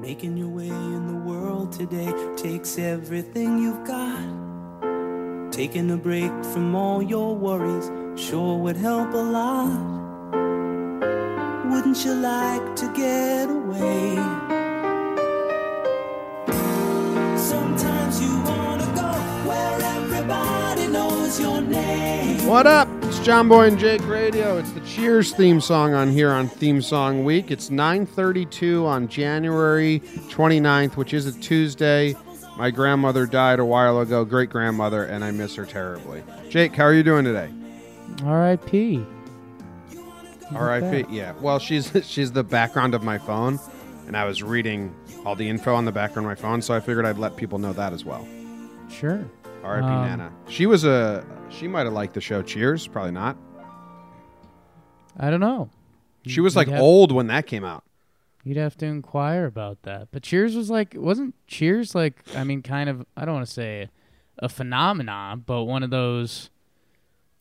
Making your way in the world today takes everything you've got. Taking a break from all your worries sure would help a lot. Wouldn't you like to get away? Sometimes you wanna go where everybody knows your name. What up? John Boy and Jake Radio. It's the Cheers theme song on here on Theme Song Week. It's 9:32 on January 29th, which is a Tuesday. My grandmother died a while ago, great grandmother, and I miss her terribly. Jake, how are you doing today? R.I.P. R.I.P. Yeah. Well, she's she's the background of my phone, and I was reading all the info on the background of my phone, so I figured I'd let people know that as well. Sure. R.I.P. Um, Nana. She was a she might have liked the show Cheers, probably not. I don't know. She was like have- old when that came out. You'd have to inquire about that. But Cheers was like, wasn't Cheers like? I mean, kind of. I don't want to say a phenomenon, but one of those,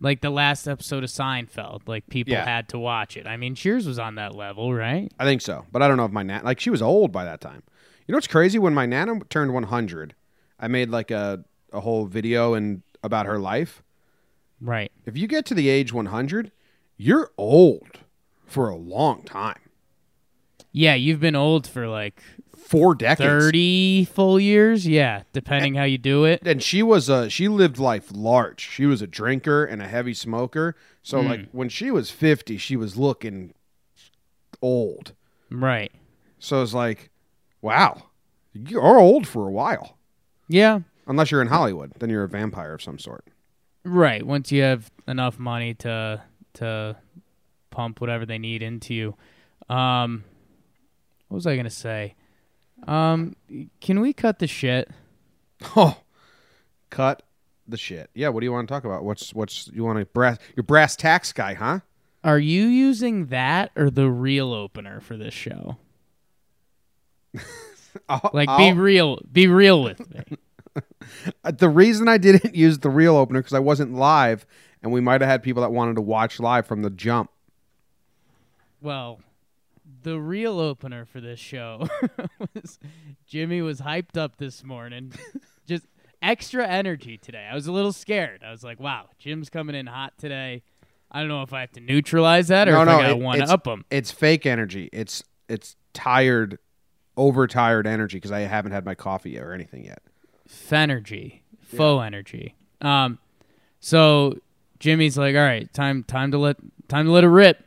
like the last episode of Seinfeld. Like people Yeah. had to watch it. I mean, Cheers was on that level, right? I think so, but I don't know if my nana like she was old by that time. You know what's crazy? When my nana turned 100, I made like a a whole video and about her life. Right. If you get to the age 100, you're old for a long time. Yeah, you've been old for like Four decades. thirty full years. Yeah, depending how you do it. And she was a she lived life large. She was a drinker and a heavy smoker. So mm. like when she was 50, she was looking old. Right. So it's like, wow, you're old for a while. Yeah. Unless you're in Hollywood, then you're a vampire of some sort. Right. Once you have enough money to to pump whatever they need into you. Um what was I gonna say? Um can we cut the shit? Oh, cut the shit. Yeah. What do you want to talk about? What's what's you want to brass? Your brass tax guy, huh? Are you using that or the real opener for this show? I'll- Like be I'll- real be real with me. The reason I didn't use the real opener because I wasn't live, and we might have had people that wanted to watch live from the jump. Well, the real opener for this show was Jimmy was hyped up this morning. Just extra energy today. I was a little scared. I was like, wow, Jim's coming in hot today. I don't know if I have to neutralize that or no, if no, I got it- one up him. It's fake energy. It's it's tired, overtired energy because I haven't had my coffee or anything yet. Fenergy, faux energy. Um, so Jimmy's like, all right, time time to let time to let it rip.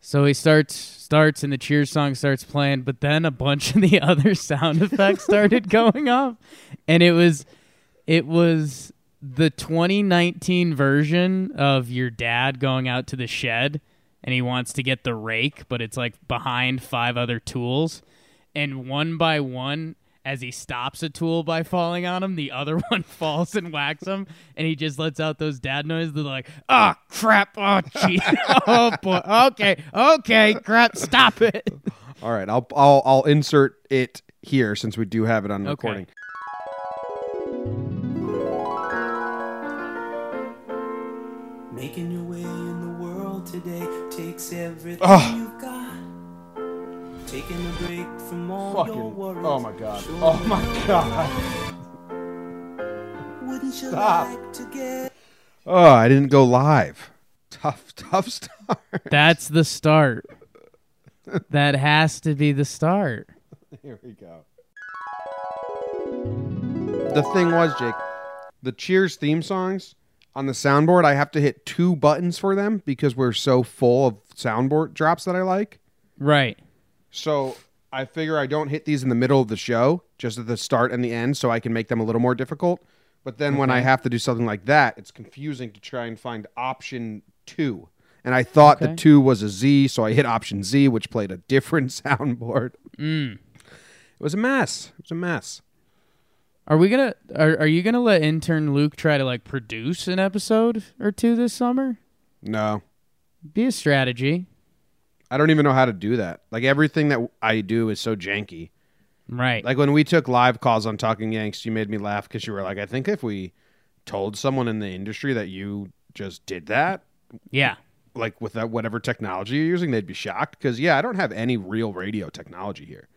So he starts starts and the cheers song starts playing, but then a bunch of the other sound effects started going off, and it was it was the 2019 version of your dad going out to the shed and he wants to get the rake, but it's like behind five other tools. And one by one, as he stops a tool by falling on him, the other one falls and whacks him. And he just lets out those dad noises. They're like, oh, crap. Oh, gee. oh, boy. Okay. Okay. Crap. Stop it. All right, I'll I'll I'll insert it here since we do have it on Okay. recording. Making your way in the world today takes everything Ugh. You've got. Taking a break from all your Fucking oh worries. oh my god. Oh my god. Wouldn't you Stop. like to get Oh, I didn't go live. Tough, tough start. That's the start. That has to be the start. Here we go. The thing was, Jake, the Cheers theme songs on the soundboard, I have to hit two buttons for them because we're so full of soundboard drops that I like. Right. So I figure I don't hit these in the middle of the show, just at the start and the end, so I can make them a little more difficult. But then when I have to do something like that, it's confusing to try and find option two. And I thought the Okay. two was a Z, so I hit option Z, which played a different soundboard. Mm. It was a mess. It was a mess. Are we gonna? Are Are you gonna let intern Luke try to like produce an episode or two this summer? No, Be a strategy, I don't even know how to do that. Like everything that I do is so janky. right? Like when we took live calls on Talking Yanks, you made me laugh because you were like, I think if we told someone in the industry that you just did that, yeah, like with that whatever technology you're using, they'd be shocked. Because yeah, I don't have any real radio technology here.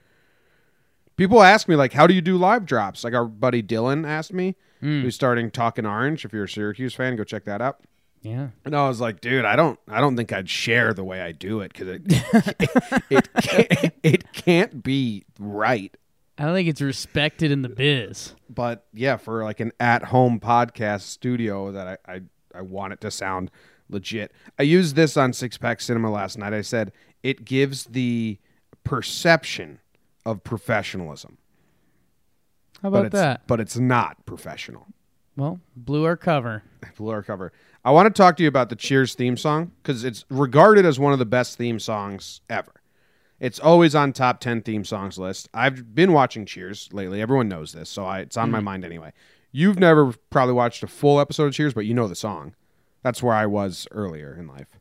People ask me like, how do you do live drops? Like our buddy Dylan asked me, Hmm. who's starting Talking Orange. If you're a Syracuse fan, go check that out. Yeah. And I was like, dude, I don't, I don't think I'd share the way I do it because it, it, can't, it can't be right. I don't think it's respected in the biz. But yeah, for like an at-home podcast studio, that I, I, I want it to sound legit. I used this on Six Pack Cinema last night. I said it gives the perception of professionalism, How about it's, that? but it's not professional. Well, blew our cover. Blue our cover. I want to talk to you about the Cheers theme song because it's regarded as one of the best theme songs ever. It's always on top ten theme songs list. I've been watching Cheers lately. Everyone knows this, so I, it's on my mm-hmm. mind anyway. You've never probably watched a full episode of Cheers, but you know the song. That's where I was earlier in life.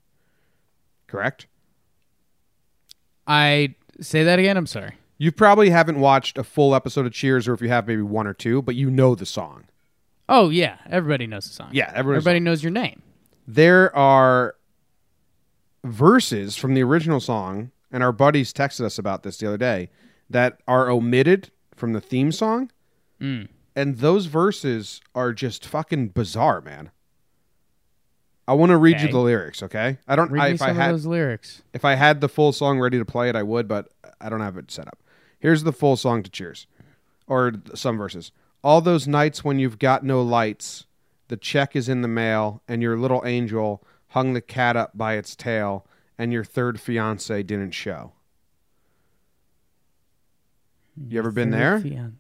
Correct? I say that again. I'm sorry. You probably haven't watched a full episode of Cheers, or if you have, maybe one or two, but you know the song. Oh yeah, everybody knows the song. Yeah, knows everybody knows your name. there are verses from the original song, and our buddies texted us about this the other day, that are omitted from the theme song. Mm. And those verses are just fucking bizarre, man. I want to read you the lyrics, okay? I don't. Read I, me if some I of had those lyrics. if I had the full song ready to play it, I would, but I don't have it set up. Here's the full song to Cheers, or some verses. All those nights when you've got no lights, the check is in the mail, and your little angel hung the cat up by its tail, and your third fiance didn't show. You ever been Third there? fian-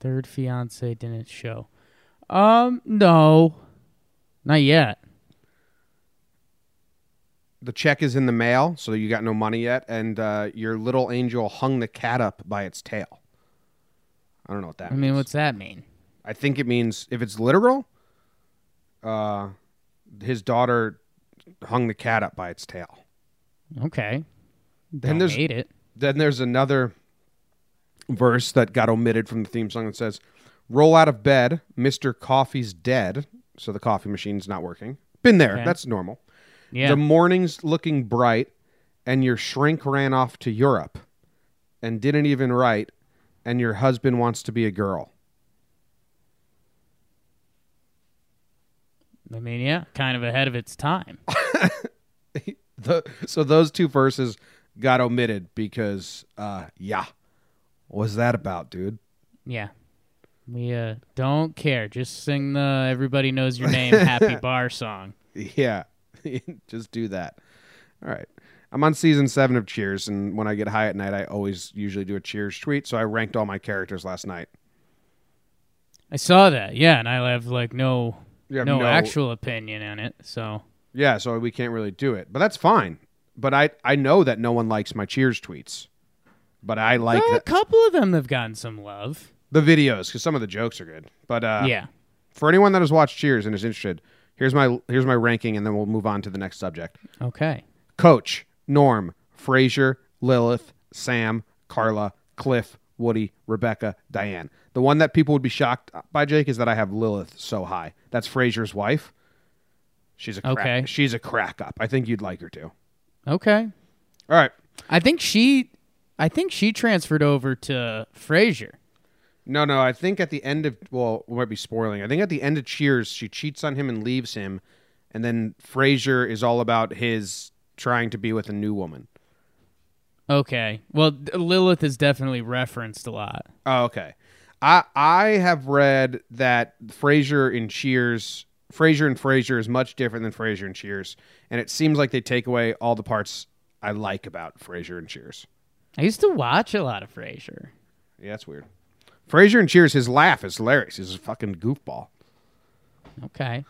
third fiance didn't show. Um, no, not yet. The check is in the mail, so you got no money yet, and uh, your little angel hung the cat up by its tail. I don't know what that means. I means. mean, what's that mean? I think it means if it's literal, uh, his daughter hung the cat up by its tail. Okay, Then don't there's hate it. then there's another verse that got omitted from the theme song that says, "Roll out of bed, Mister Coffee's dead." So the coffee machine's not working. Been there. Okay. That's normal. Yeah, The morning's looking bright, and your shrink ran off to Europe, and didn't even write, and your husband wants to be a girl. I mean, yeah, kind of ahead of its time. the so those two verses got omitted because uh yeah what's that about dude Yeah, we uh don't care. Just sing the "Everybody Knows Your Name" happy bar song. yeah just do that all right i'm on season seven of cheers and when i get high at night i always usually do a cheers tweet so i ranked all my characters last night I saw that. Yeah, and I have like no have no, no- actual opinion on it. So yeah so we can't really do it but that's fine but i i know that no one likes my cheers tweets but i like Uh, a couple of them have gotten some love. the videos because some of the jokes are good but uh yeah. for anyone that has watched cheers and is interested here's my here's my ranking and then we'll move on to the next subject Okay. Coach, Norm, Frasier, Lilith, Sam, Carla, Cliff, Woody, Rebecca, Diane. The one that people would be shocked by, Jake, is that I have Lilith so high. That's Frasier's wife. She's a crack, Okay. She's a crack up. I think you'd like her too. Okay. All right. I think she, I think she transferred over to Frasier. No, no. I think at the end of well, we might be spoiling. I think at the end of Cheers, she cheats on him and leaves him, and then Frasier is all about his trying to be with a new woman. Okay. Well, Lilith is definitely referenced a lot. Oh, okay. I I have read that Frasier in Cheers, Frasier and Frasier is much different than Frasier and Cheers, and it seems like they take away all the parts I like about Frasier and Cheers. I used to watch a lot of Frasier. Yeah, that's weird. Frasier and Cheers, his laugh is hilarious. He's a fucking goofball. Okay.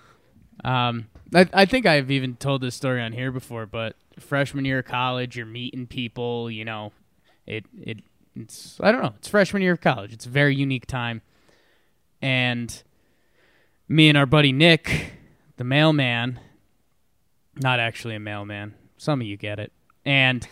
Um, I, I think I've even told this story on here before, but freshman year of college, you're meeting people. You know, it it it's I don't know. It's freshman year of college. It's a very unique time, and me and our buddy Nick, the mailman, not actually a mailman. Some of you get it, and.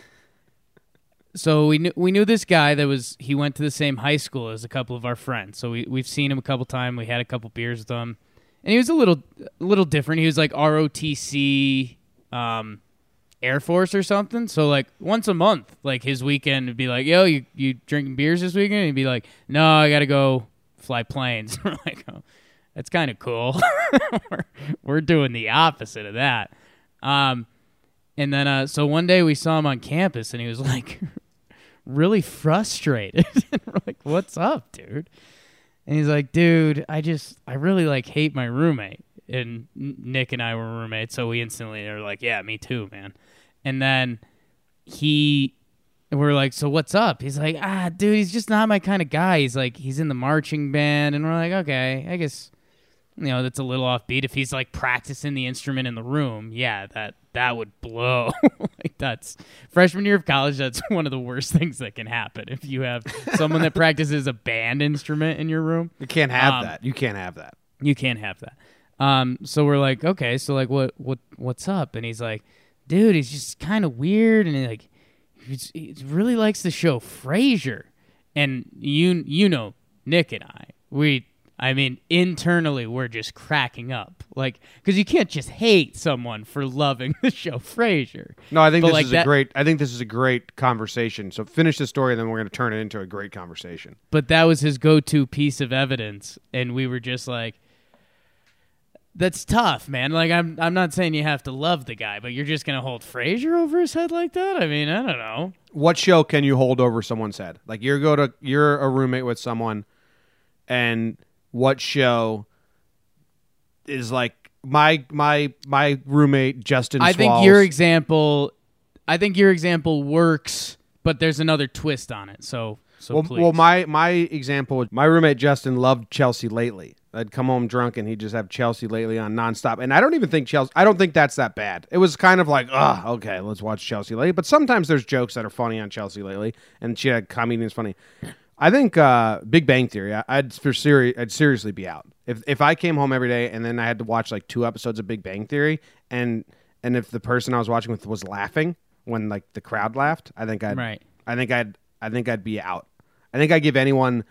So we knew we knew this guy that was he went to the same high school as a couple of our friends. So we we've seen him a couple times. We had a couple beers with him and he was a little a little different. He was like ROTC um, Air Force or something. So like once a month, like his weekend would be like, "Yo, you you drinking beers this weekend?" And he'd be like, "No, I got to go fly planes." we're like, "Oh, that's kind of cool." we're, we're doing the opposite of that. Um, and then uh, so one day we saw him on campus, and he was like really frustrated. we're like, "What's up, dude?" And he's like, "Dude, I just I really like hate my roommate." And Nick and I were roommates, so we instantly are like, "Yeah, me too, man." And then he we're like, "So what's up?" He's like, "Ah, dude, he's just not my kind of guy." He's like, he's in the marching band, and we're like, "Okay, I guess you know that's a little offbeat." If he's like practicing the instrument in the room, yeah, that that would blow. like that's freshman year of college. That's one of the worst things that can happen if you have someone that practices a band instrument in your room. You can't have Um, that. You can't have that. You can't have that. Um, so we're like, okay, so like, what, what, what's up? And he's like, dude, he's just kind of weird, and he like, he's, he really likes the show Frasier, and you, you know, Nick and I, we, I mean, internally, we're just cracking up, like, because you can't just hate someone for loving the show Frasier. No, I think But this like is that- a great. I think this is a great conversation. So finish the story, and then we're going to turn it into a great conversation. but that was his go-to piece of evidence and we were just like that's tough man like i'm i'm not saying you have to love the guy but you're just going to hold Frasier over his head like that i mean i don't know What show can you hold over someone's head? Like you're go to you're a roommate with someone, and what show is like my my my roommate Justin? i think your example i think your example works but there's another twist on it so so well, please well, my my example, my roommate Justin loved Chelsea lately. I'd come home drunk and he'd just have Chelsea lately on nonstop. And I don't even think Chelsea. I don't think that's that bad. It was kind of like, ah, okay, let's watch Chelsea lately. But sometimes there's jokes that are funny on Chelsea lately, and she had comedians funny. I think uh, Big Bang Theory. I, I'd for seri- I'd seriously be out if if I came home every day and then I had to watch like two episodes of Big Bang Theory, and and if the person I was watching with was laughing when like the crowd laughed, I think I'd Right. I think I'd I think I'd be out. I think I'd give anyone.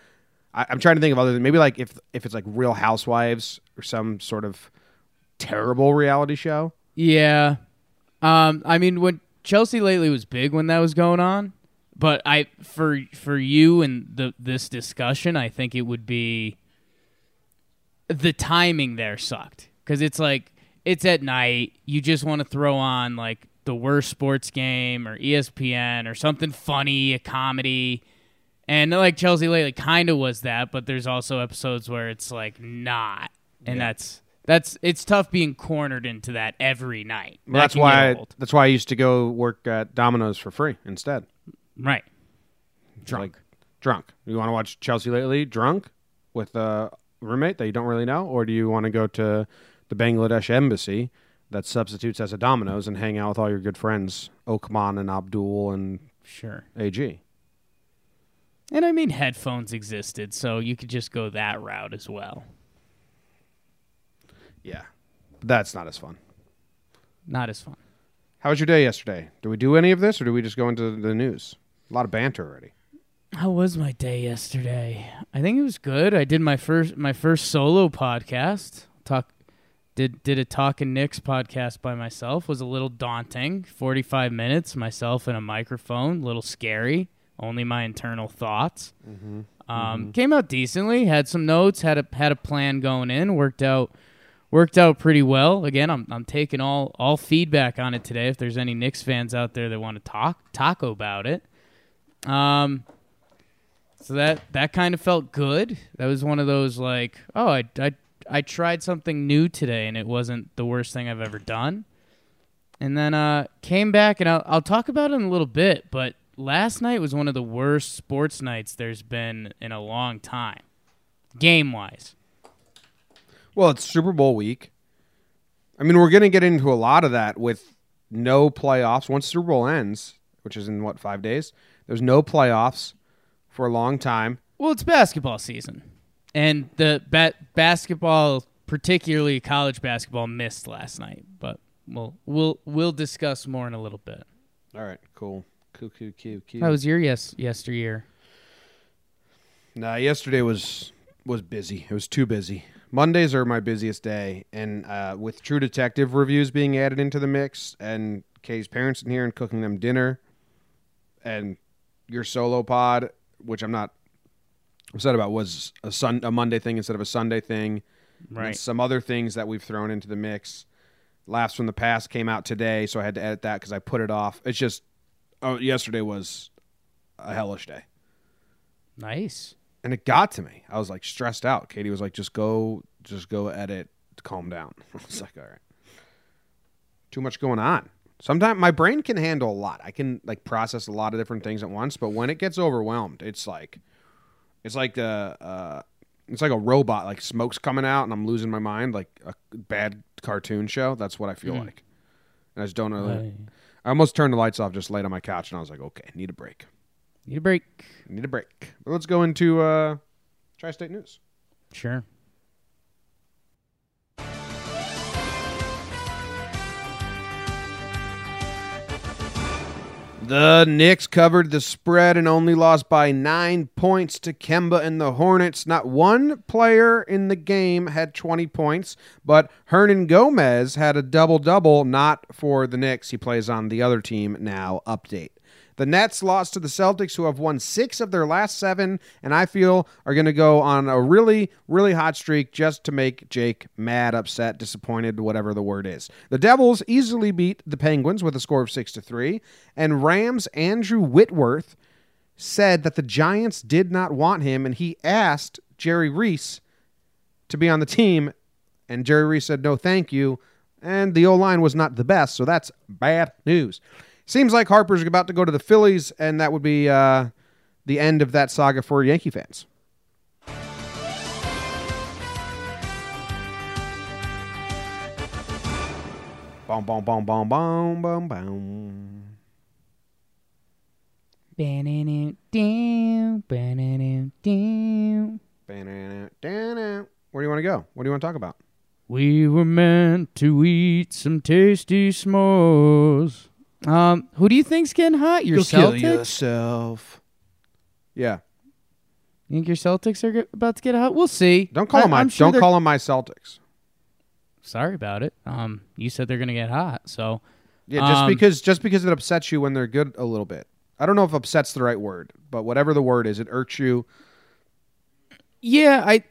I, I'm trying to think of other than maybe like if if it's like Real Housewives or some sort of terrible reality show. Yeah. Um, I mean, when Chelsea lately was big when that was going on, but I for for you and the this discussion, I think it would be the timing there sucked because it's like it's at night. You just want to throw on like the worst sports game or ESPN or something funny, a comedy. And like Chelsea lately kind of was that, but there's also episodes where it's like not. And that's that's it's tough being cornered into that every night. Well, That that's why I, that's why I used to go work at Domino's for free instead. Right. Drunk, drunk. You want to watch Chelsea lately? Drunk with a roommate that you don't really know, or do you want to go to the Bangladesh embassy that substitutes as a Domino's and hang out with all your good friends, Okman and Abdul and Sure. AG? And I mean headphones existed, so you could just go that route as well. Yeah, that's not as fun. Not as fun. How was your day yesterday? Did we do any of this, or do we just go into the news? A lot of banter already. How was my day yesterday? I think it was good. I did my first my first solo podcast. Talk did did a talking Knicks podcast by myself. Was a little daunting. Forty five minutes, myself and a microphone. A little scary. Only my internal thoughts. Um, Came out decently. Had some notes. Had a had a plan going in. Worked out worked out pretty well. Again, I'm I'm taking all all feedback on it today. If there's any Knicks fans out there that want to talk talk about it. Um, so that that kind of felt good. That was one of those like, oh, I I I tried something new today and it wasn't the worst thing I've ever done. And then uh came back and I'll I'll talk about it in a little bit, but last night was one of the worst sports nights there's been in a long time. Game wise. Well, it's Super Bowl week. I mean, we're going to get into a lot of that with no playoffs. Once Super Bowl ends, which is in what, five days, there's no playoffs for a long time. Well, it's basketball season. And the ba- basketball, particularly college basketball missed last night, but we'll we'll we'll discuss more in a little bit. All right, cool. Cool, cool, cool, cool. How was your yes yesteryear? Nah, yesterday was was busy. It was too busy. Mondays are my busiest day, and uh, with True Detective reviews being added into the mix, and Kay's parents in here and cooking them dinner, and your solo pod, which I'm not upset about, was a sun a Monday thing instead of a Sunday thing. Right. some other things that we've thrown into the mix. Laughs from the past came out today, so I had to edit that because I put it off. It's just, oh, yesterday was a hellish day. Nice. and it got to me. I was like stressed out. Katie was like, "Just go, just go edit, calm down." I was like, "All right." Too much going on. Sometimes my brain can handle a lot. I can like process a lot of different things at once, but when it gets overwhelmed, it's like, it's like a, uh, it's like a robot. Like smoke's coming out, and I'm losing my mind. Like a bad cartoon show. That's what I feel Mm. like. And I just don't know. Right. I almost turned the lights off, just laid on my couch, and I was like, "Okay, need a break. Need a break. Need a break." But let's go into uh, tri-state news. Sure. The Knicks covered the spread and only lost by nine points to Kemba and the Hornets. Not one player in the game had 20 points, but Hernangomez had a double double, not for the Knicks. He plays on the other team now. Update. The Nets lost to the Celtics, who have won six of their last seven, and I feel are going to go on a really, really hot streak just to make Jake mad, upset, disappointed, whatever the word is. The Devils easily beat the Penguins with a score of six to three, and Rams Andrew Whitworth said that the Giants did not want him, and he asked Jerry Reese to be on the team, and Jerry Reese said no, thank you, and the O line was not the best, so that's bad news. Seems like Harper's about to go to the Phillies, and that would be uh, the end of that saga for Yankee fans. Boom, boom, boom, boom, boom, boom, boom. Where do you want to go? What do you want to talk about? We were meant to eat some tasty s'mores. Um, who do you think's getting hot? Your Celtics? yourself. Yeah. You think your Celtics are get, about to get hot? We'll see. Don't call I- them my sure don't call them my Celtics. Sorry about it. Um, you said they're gonna get hot, so Yeah, just Um, because just because it upsets you when they're good a little bit. I don't know if upset's the right word, but whatever the word is, it irks you. yeah. I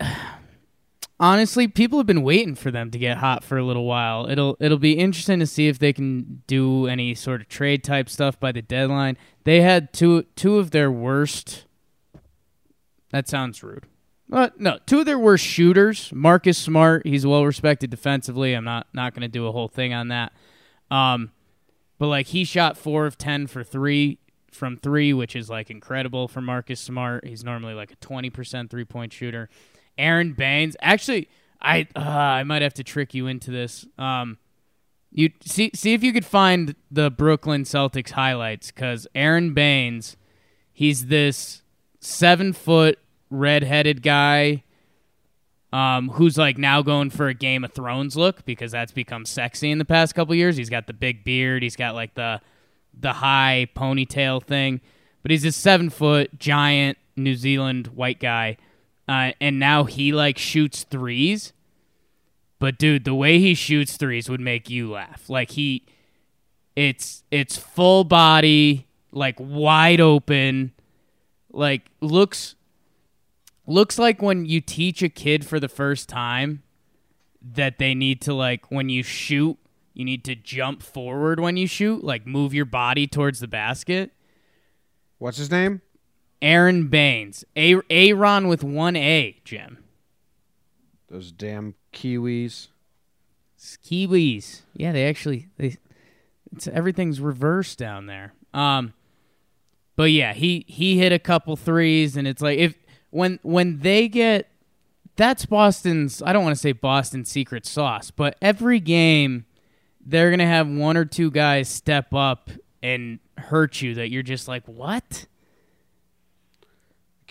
honestly, people have been waiting for them to get hot for a little while. It'll it'll be interesting to see if they can do any sort of trade type stuff by the deadline. They had two two of their worst. That sounds rude. Uh, no, two of their worst shooters. Marcus Smart, he's well respected defensively. I'm not not going to do a whole thing on that. Um, but like he shot four of ten for three from three, which is like incredible for Marcus Smart. He's normally like a twenty percent three point shooter. Aron Baynes, actually, I uh, I might have to trick you into this. Um, you see see if you could find the Brooklyn Celtics highlights because Aron Baynes, he's this seven foot redheaded guy um, who's like now going for a Game of Thrones look because that's become sexy in the past couple years. He's got the big beard, he's got like the the high ponytail thing, but he's a seven foot giant New Zealand white guy, uh, and now he like shoots threes. But dude, the way he shoots threes would make you laugh. Like he, it's it's full body, like wide open, like looks looks like when you teach a kid for the first time that they need to like when you shoot you need to jump forward when you shoot like move your body towards the basket What's his name? Aaron baines. A aaron with one a jim. Those damn Kiwis. kiwis. Yeah they actually they it's everything's reversed down there. Um but yeah he he hit a couple threes and it's like if when when they get that's boston's i don't want to say boston's secret sauce but every game they're gonna have one or two guys step up and hurt you that you're just like what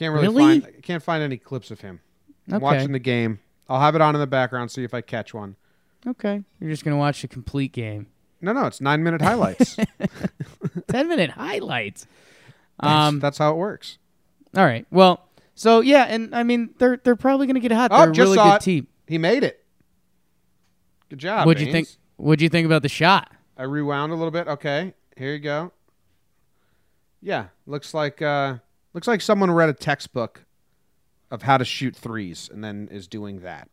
Can't really, Really? find. I can't find any clips of him. I'm Okay. watching the game. I'll have it on in the background. See if I catch one. okay you're just gonna watch a complete game No, no, it's nine minute highlights. 10 minute highlights That's- um that's how it works. all right well so yeah and i mean they're they're probably gonna get hot Oh, they're a really good it. team He made it. Good job. What'd you think? What'd you think about the shot? I rewound a little bit. Okay, here you go. Yeah, looks like uh, looks like someone read a textbook of how to shoot threes and then is doing that.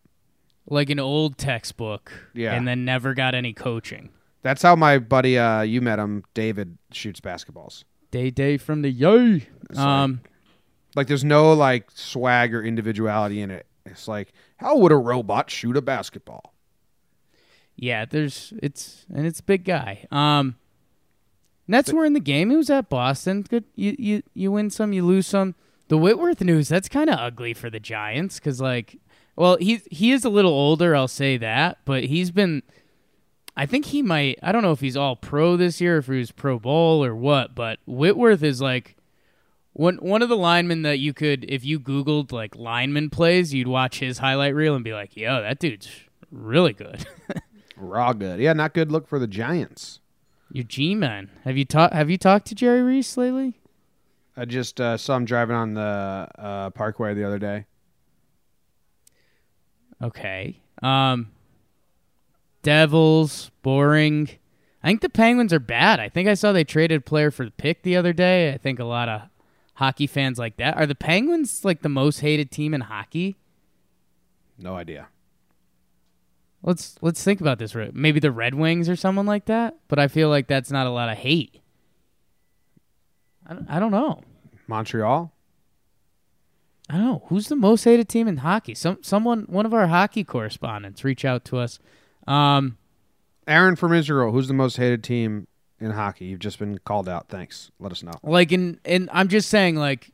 Like an old textbook. Yeah. And then never got any coaching. That's how my buddy, uh, you met him, David, shoots basketballs. Day day from the yay. It's Um Like, there's no like swag or individuality in it. It's like, how would a robot shoot a basketball? Yeah, there's it's and it's a big guy. Um Nets were in the game. He was at Boston. Good you you you win some, you lose some. The Whitworth news, that's kind of ugly for the Giants cuz like well, he he is a little older, I'll say that, but he's been I think he might I don't know if he's all pro this year if he was pro bowl or what, but Whitworth is like one one of the linemen that you could if you googled like lineman plays, you'd watch his highlight reel and be like, "Yo, that dude's really good." Raw good. Yeah, not good look for the Giants. Your G man. Have you talked? Have you talked to Jerry Reese lately? I just uh, saw him driving on the uh, Parkway the other day. Okay. Um. Devils boring. I think the Penguins are bad. I think I saw they traded a player for the pick the other day. I think a lot of hockey fans like that. Are the Penguins like the most hated team in hockey? No idea. Let's let's think about this. Rick. Maybe the Red Wings or someone like that. But I feel like that's not a lot of hate. I don't, I don't know. Montreal. I don't know who's the most hated team in hockey. Some someone, one of our hockey correspondents, reach out to us. Um, Aaron from Israel. Who's the most hated team in hockey? You've just been called out. Thanks. Let us know. like in, and I'm just saying, like,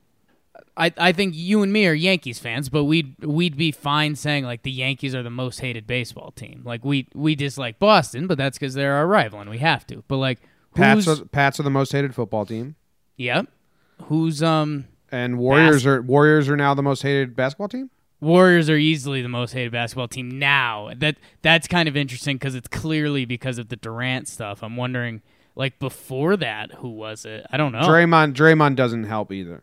I I think you and me are Yankees fans, but we'd we'd be fine saying like the Yankees are the most hated baseball team. Like we we dislike Boston, but that's because they're our rival and we have to. But like, Pats are, Pats are the most hated football team, yep, who's um and Warriors are Warriors are now the most hated basketball team. Warriors are easily the most hated basketball team now. That that's kind of interesting because it's clearly because of the Durant stuff. I'm wondering, like before that, who was it? I don't know. Draymond Draymond doesn't help either,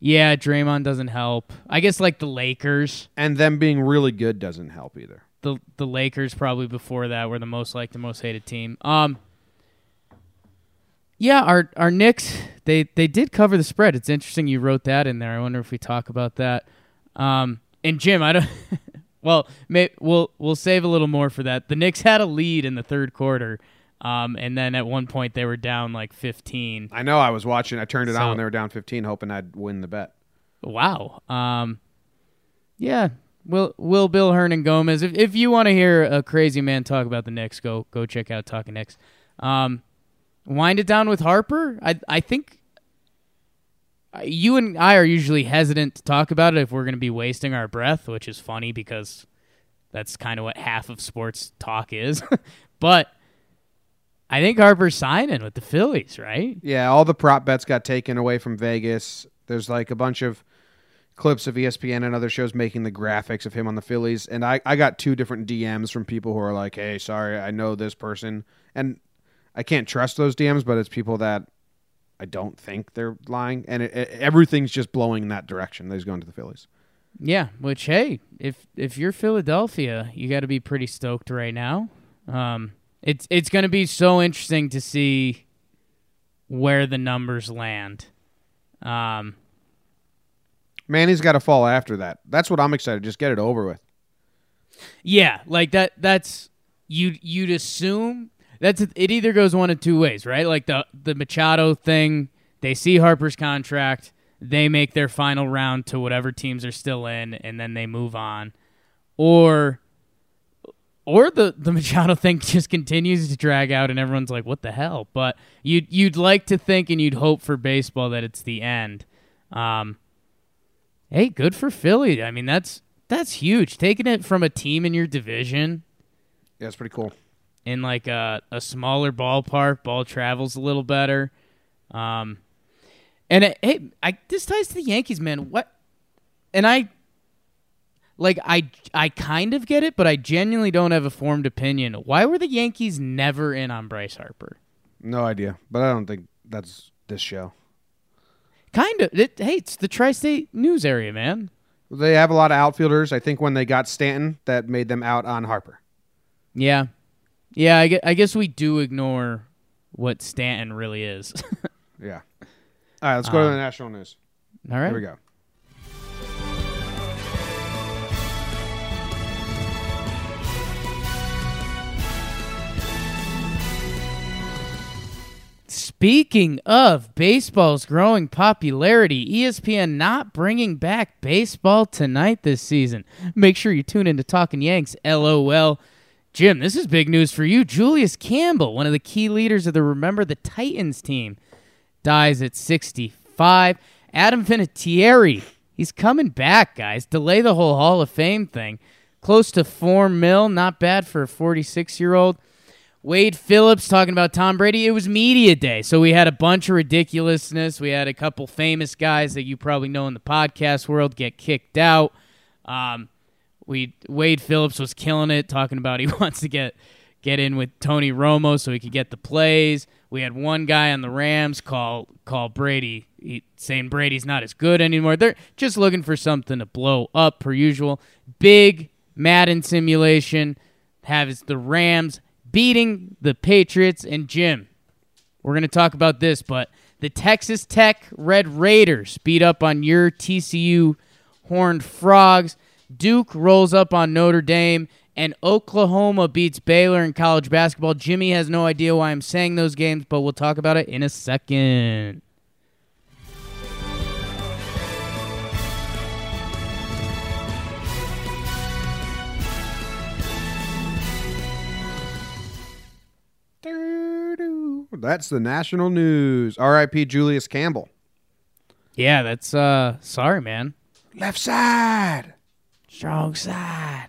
yeah, Draymond doesn't help. I guess like the Lakers, and them being really good doesn't help either. the the Lakers probably before that were the most like the most hated team. Um. Yeah, our our Knicks they they did cover the spread. It's interesting you wrote that in there. I wonder if we talk about that. Um, and Jim, I don't. well, may, we'll we'll save a little more for that. The Knicks had a lead in the third quarter, um, and then at one point they were down like 15. I know. I was watching. I turned it So- on when they were down 15, hoping I'd win the bet. Wow. Um, yeah. Will Will Bill Hernan and Gomez. If if you want to hear a crazy man talk about the Knicks, go go check out Talking Knicks. Um, wind it down with Harper. I I think you and I are usually hesitant to talk about it if we're going to be wasting our breath, which is funny because that's kind of what half of sports talk is. but I think Harper's signing with the Phillies, right? Yeah, all the prop bets got taken away from Vegas. There's like a bunch of clips of ESPN and other shows making the graphics of him on the Phillies, and I, I got two different DMs from people who are like, "Hey, sorry, I know this person," and I can't trust those DMs, but it's people that I don't think they're lying, and it, it, everything's just blowing in that direction. That he's going to the Phillies. Yeah, which hey, if if you're Philadelphia, you got to be pretty stoked right now. Um, it's it's going to be so interesting to see where the numbers land. Um, Manny's got to fall after that. That's what I'm excited. Just get it over with. yeah, like that. That's you. You'd assume that's it. Either goes one of two ways, right? Like the the Machado thing. They see Harper's contract. They make their final round to whatever teams are still in, and then they move on. Or or the the Machado thing just continues to drag out, and everyone's like, "What the hell?" But you'd you'd like to think, and you'd hope for baseball that it's the end. Um, hey, good for Philly. I mean, that's that's huge. Taking it from a team in your division Yeah, it's pretty cool. in like a a smaller ballpark, ball travels a little better. Um, and it, hey, I this ties to the Yankees, man. What? And I like I I kind of get it, but I genuinely don't have a formed opinion. Why were the Yankees never in on Bryce Harper? No idea, but I don't think that's this show. Kind of. It, hey, it's the tri-state news area, man. They have a lot of outfielders. I think when they got Stanton, that made them out on Harper. Yeah, yeah. I guess, I guess we do ignore what Stanton really is. Yeah. All right, let's go to Um, the national news. All right. Here we go. Speaking of baseball's growing popularity, ESPN not bringing back baseball tonight this season. Make sure you tune in to Talking Yanks. LOL. Jim, this is big news for you. Julius Campbell, one of the key leaders of the Remember the Titans team, dies at 65. Adam Vinatieri, he's coming back, guys. Delay the whole Hall of Fame thing. Close to four mil, not bad for a 46 year old. Wade Phillips talking about Tom Brady. It was media day, so we had a bunch of ridiculousness. We had a couple famous guys that you probably know in the podcast world get kicked out. Um, we Wade Phillips was killing it, talking about he wants to get get in with Tony Romo so he could get the plays. We had one guy on the Rams call call Brady he, saying Brady's not as good anymore. They're just looking for something to blow up per usual. Big Madden simulation has the Rams beating the Patriots and Jim. We're going to talk about this, but the Texas Tech Red Raiders beat up on your TCU Horned Frogs. Duke rolls up on Notre Dame, and Oklahoma beats Baylor in college basketball. Jimmy has no idea why I'm saying those games, but we'll talk about it in a second. That's the national news. R.I.P. Julius Campbell. Yeah, that's uh sorry, man. Left side. Strong side.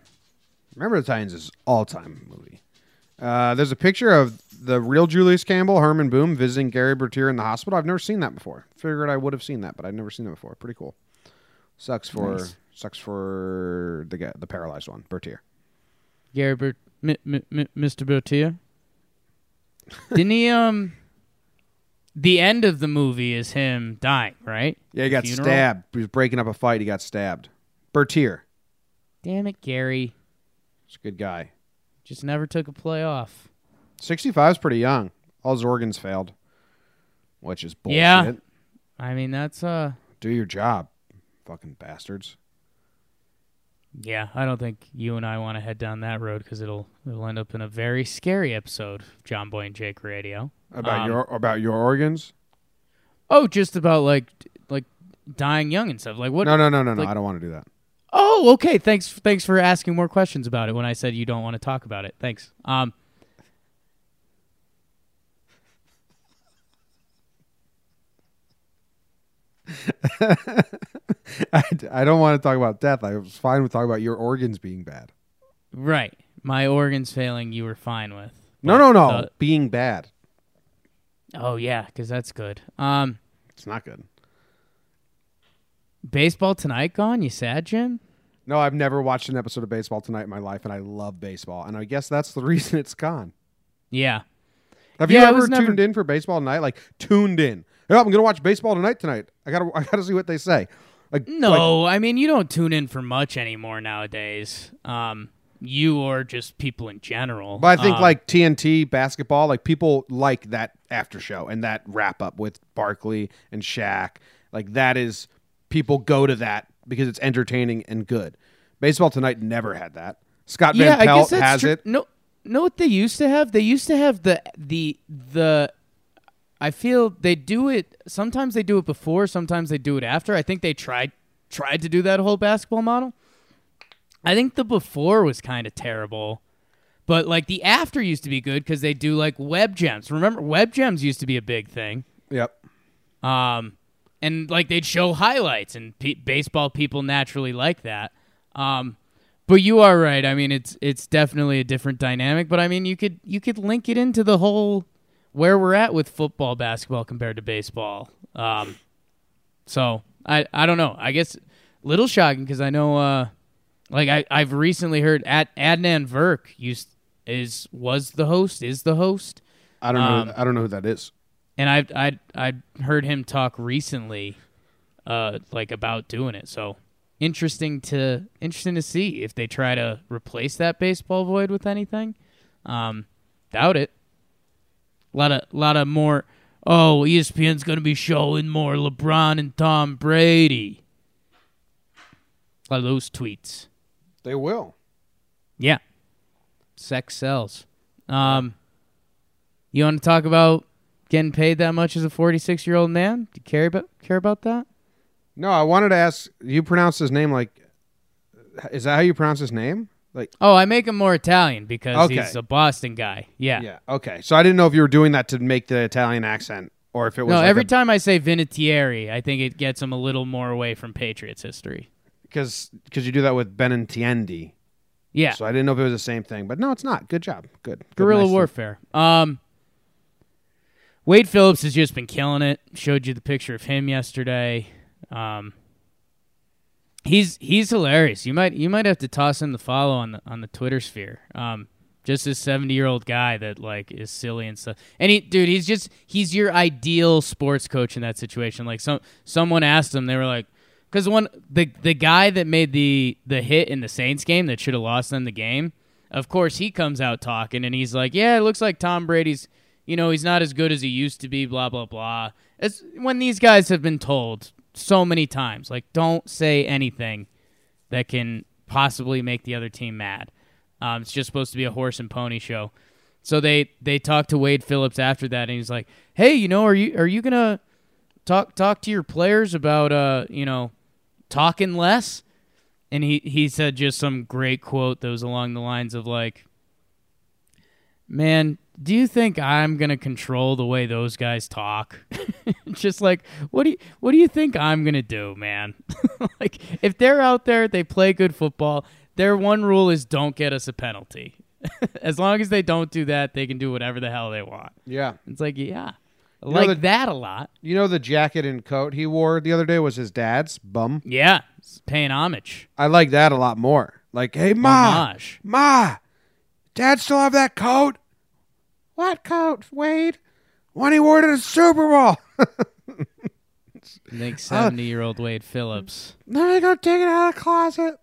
Remember the Titans is all time movie. Uh, there's a picture of the real Julius Campbell, Herman Boone, visiting Gary Bertier in the hospital. I've never seen that before. Figured I would have seen that, but I've never seen it before. Pretty cool. Sucks for Nice. sucks for the guy, the paralyzed one, Bertier. Gary Bert, M- M- M- Mr. Bertier. Didn't he um the end of the movie is him dying, right? Yeah, he got Funeral? stabbed. He was breaking up a fight. He got stabbed. Bertier. Damn it, Gary. He's a good guy. Just never took a play off. 65 is pretty young. All his organs failed, which is bullshit. Yeah. I mean, that's uh Do your job, fucking bastards. Yeah, I don't think you and I want to head down that road cuz it'll it'll end up in a very scary episode of John Boy and Jake Radio. About Um, your about your organs? Oh, just about like like dying young and stuff. Like what No, no, no, no, no. I don't want to do that. Oh, okay. Thanks thanks for asking more questions about it when I said you don't want to talk about it. Thanks. Um I, I don't want to talk about death. I was fine with talking about your organs being bad. Right. My organs failing, you were fine with. No, no, no. the- being bad. oh yeah, because that's good. Um, It's not good. baseball tonight gone. You sad, Jim? No, I've never watched an episode of baseball tonight in my life, and I love baseball. And I guess that's the reason it's gone. Yeah. Have Yeah, you ever was never- tuned in for baseball tonight? Like tuned in. Yeah, I'm gonna watch baseball tonight. Tonight, I gotta, I gotta see what they say. Like, like, No, I mean you don't tune in for much anymore nowadays. Um, you or just people in general. But I think Um, like TNT basketball, like people like that after show and that wrap up with Barkley and Shaq. Like that is people go to that because it's entertaining and good. Baseball tonight never had that. Scott yeah, Van I guess Pelt that's has true. it. No, know what they used to have? They used to have the the the. I feel they do it. Sometimes they do it before. Sometimes they do it after. I think they tried tried to do that whole basketball model. I think the before was kind of terrible, but like the after used to be good because they do like web gems. Remember, web gems used to be a big thing. Yep. Um, and like they'd show highlights, and pe- baseball people naturally like that. Um, but you are right. I mean, it's it's definitely a different dynamic. But I mean, you could you could link it into the whole where we're at with football, basketball compared to baseball. Um, so I I don't know. I guess little shocking because I know uh, like I I've recently heard at Adnan Virk used is was the host is the host I don't Um, know. I don't know who that is. and I I I heard him talk recently, uh, like about doing it. So interesting to interesting to see if they try to replace that baseball void with anything. Um, doubt it. A lot of lot of more. Oh, ESPN's gonna be showing more LeBron and Tom Brady. A lot of those tweets. They will. Yeah. Sex sells. Um, you want to talk about getting paid that much as a 46 year old man? Do you care about care about that? No, I wanted to ask. You pronounce his name like? Is that how you pronounce his name? Like, Oh, I make him more Italian because Okay. he's a Boston guy. Yeah. yeah. Okay. So I didn't know if you were doing that to make the Italian accent, or if it was No, like every a- time I say Vinatieri, I think it gets him a little more away from Patriots history. because because you do that with Benintendi. Yeah. So I didn't know if it was the same thing, but no, it's not. Good job. Good. Good, Guerrilla nicely. warfare. Um, Wade Phillips has just been killing it. Showed you the picture of him yesterday. Um, he's he's hilarious. You might you might have to toss him the follow on the on the Twitter sphere. Um, just this seventy year old guy that like is silly and stuff. And he, dude, he's just he's your ideal sports coach in that situation. Like some someone asked him, they were like, because one the the guy that made the the hit in the Saints game that should have lost them the game. Of course, he comes out talking and he's like, "Yeah, it looks like Tom Brady's, you know, he's not as good as he used to be." Blah blah blah. It's when these guys have been told so many times, like, don't say anything that can possibly make the other team mad. Um, it's just supposed to be a horse and pony show. So they they talked to Wade Phillips after that, and he's like, "Hey, you know, are you are you gonna talk talk to your players about uh, you know, talking less?" And he he said just some great quote that was along the lines of like, "Man, do you think I'm gonna control the way those guys talk? just like, what do you what do you think I'm gonna do, man? like, if they're out there, they play good football. Their one rule is don't get us a penalty. as long as they don't do that, they can do whatever the hell they want. Yeah. It's like, yeah, I know like the- that a lot. You know the jacket and coat he wore the other day was his dad's bum. Yeah, paying homage, I like that a lot more. Like, hey ma, homage. ma, dad still have that coat? What coat, Wade? When he wore it at the Super Bowl. I think seventy-year-old Wade Phillips Let me go take it out of the closet.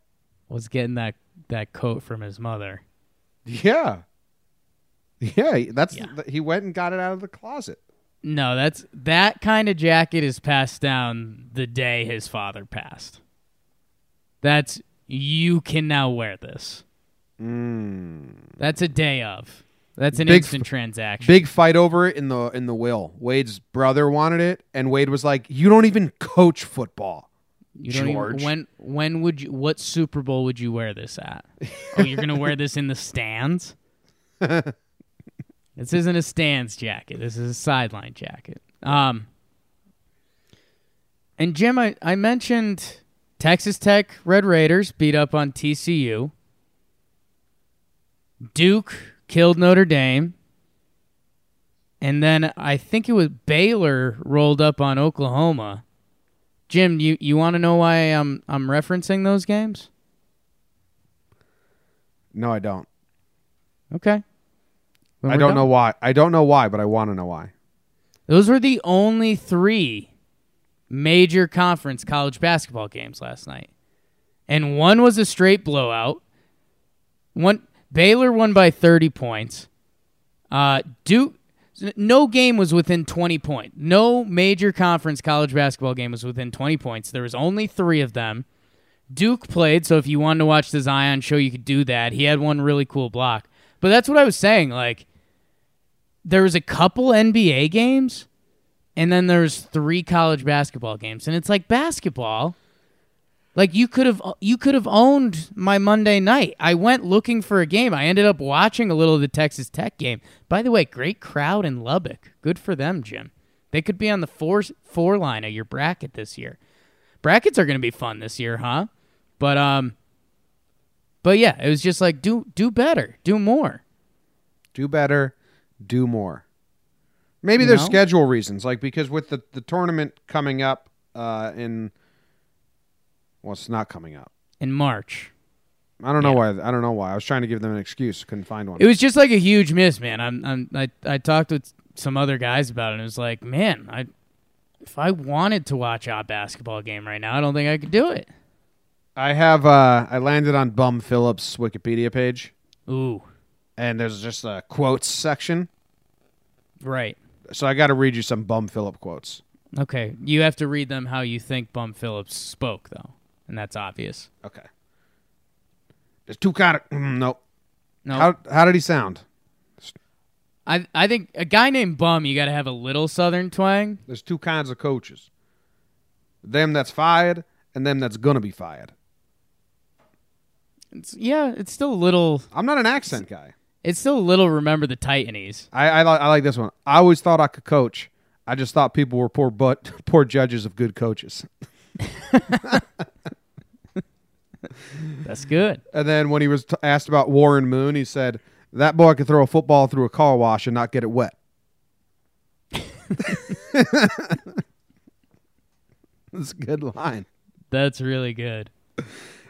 was getting that that coat from his mother. Yeah. Yeah, that's Yeah. he went and got it out of the closet. No, that's that kind of jacket is passed down the day his father passed. That's you can now wear this. Mm. That's a day of. That's an Big instant transaction. Big fight over it in the in the will. Wade's brother wanted it, and Wade was like, "You don't even coach football." You don't even- George. when when would you what Super Bowl would you wear this at? oh, you're gonna wear this in the stands? this isn't a stands jacket. This is a sideline jacket. Um and Jim, I, I mentioned Texas Tech Red Raiders beat up on TCU. Duke killed Notre Dame. And then I think it was Baylor rolled up on Oklahoma. Jim, you, you want to know why I'm I'm referencing those games? No, I don't. Okay. When I don't done. know why. I don't know why, but I want to know why. Those were the only three major conference college basketball games last night. And one was a straight blowout. One Baylor won by 30 points. Uh, Duke no game was within 20 points. No major conference college basketball game was within 20 points. There was only 3 of them. Duke played, so if you wanted to watch the Zion show, you could do that. He had one really cool block. But that's what I was saying like there was a couple NBA games and then there's three college basketball games and it's like basketball like you could have you could have owned my Monday night. I went looking for a game. I ended up watching a little of the Texas Tech game. By the way, great crowd in Lubbock. Good for them, Jim. They could be on the four four line of your bracket this year. Brackets are going to be fun this year, huh? But um but yeah, it was just like do do better, do more. Do better, do more. Maybe You there's know? schedule reasons, like because with the, the tournament coming up uh, in, well, it's not coming up. In March. I don't know why. I don't know why. I was trying to give them an excuse. Couldn't find one. It was just like a huge miss, man. I'm, I'm I, I talked with some other guys about it. and It was like, man, I, if I wanted to watch a basketball game right now, I don't think I could do it. I have. Uh, I landed on Bum Phillips' Wikipedia page, Ooh, and there's just a quotes section. Right. So I got to read you some Bum Phillip quotes. Okay. You have to read them how you think Bum Phillips spoke, though, and that's obvious. Okay. There's two kind of mm, no. No, How how did he sound? I I think a guy named Bum, you got to have a little Southern twang. There's two kinds of coaches. Them that's fired and them that's gonna be fired. It's, yeah, it's still a little. I'm not an accent guy. It's still a little. Remember the Titanese. I I, I like this one. I always thought I could coach. I just thought people were poor but poor judges of good coaches. That's good. And then when he was t- asked about Warren Moon, he said that boy could throw a football through a car wash and not get it wet. That's a good line. That's really good.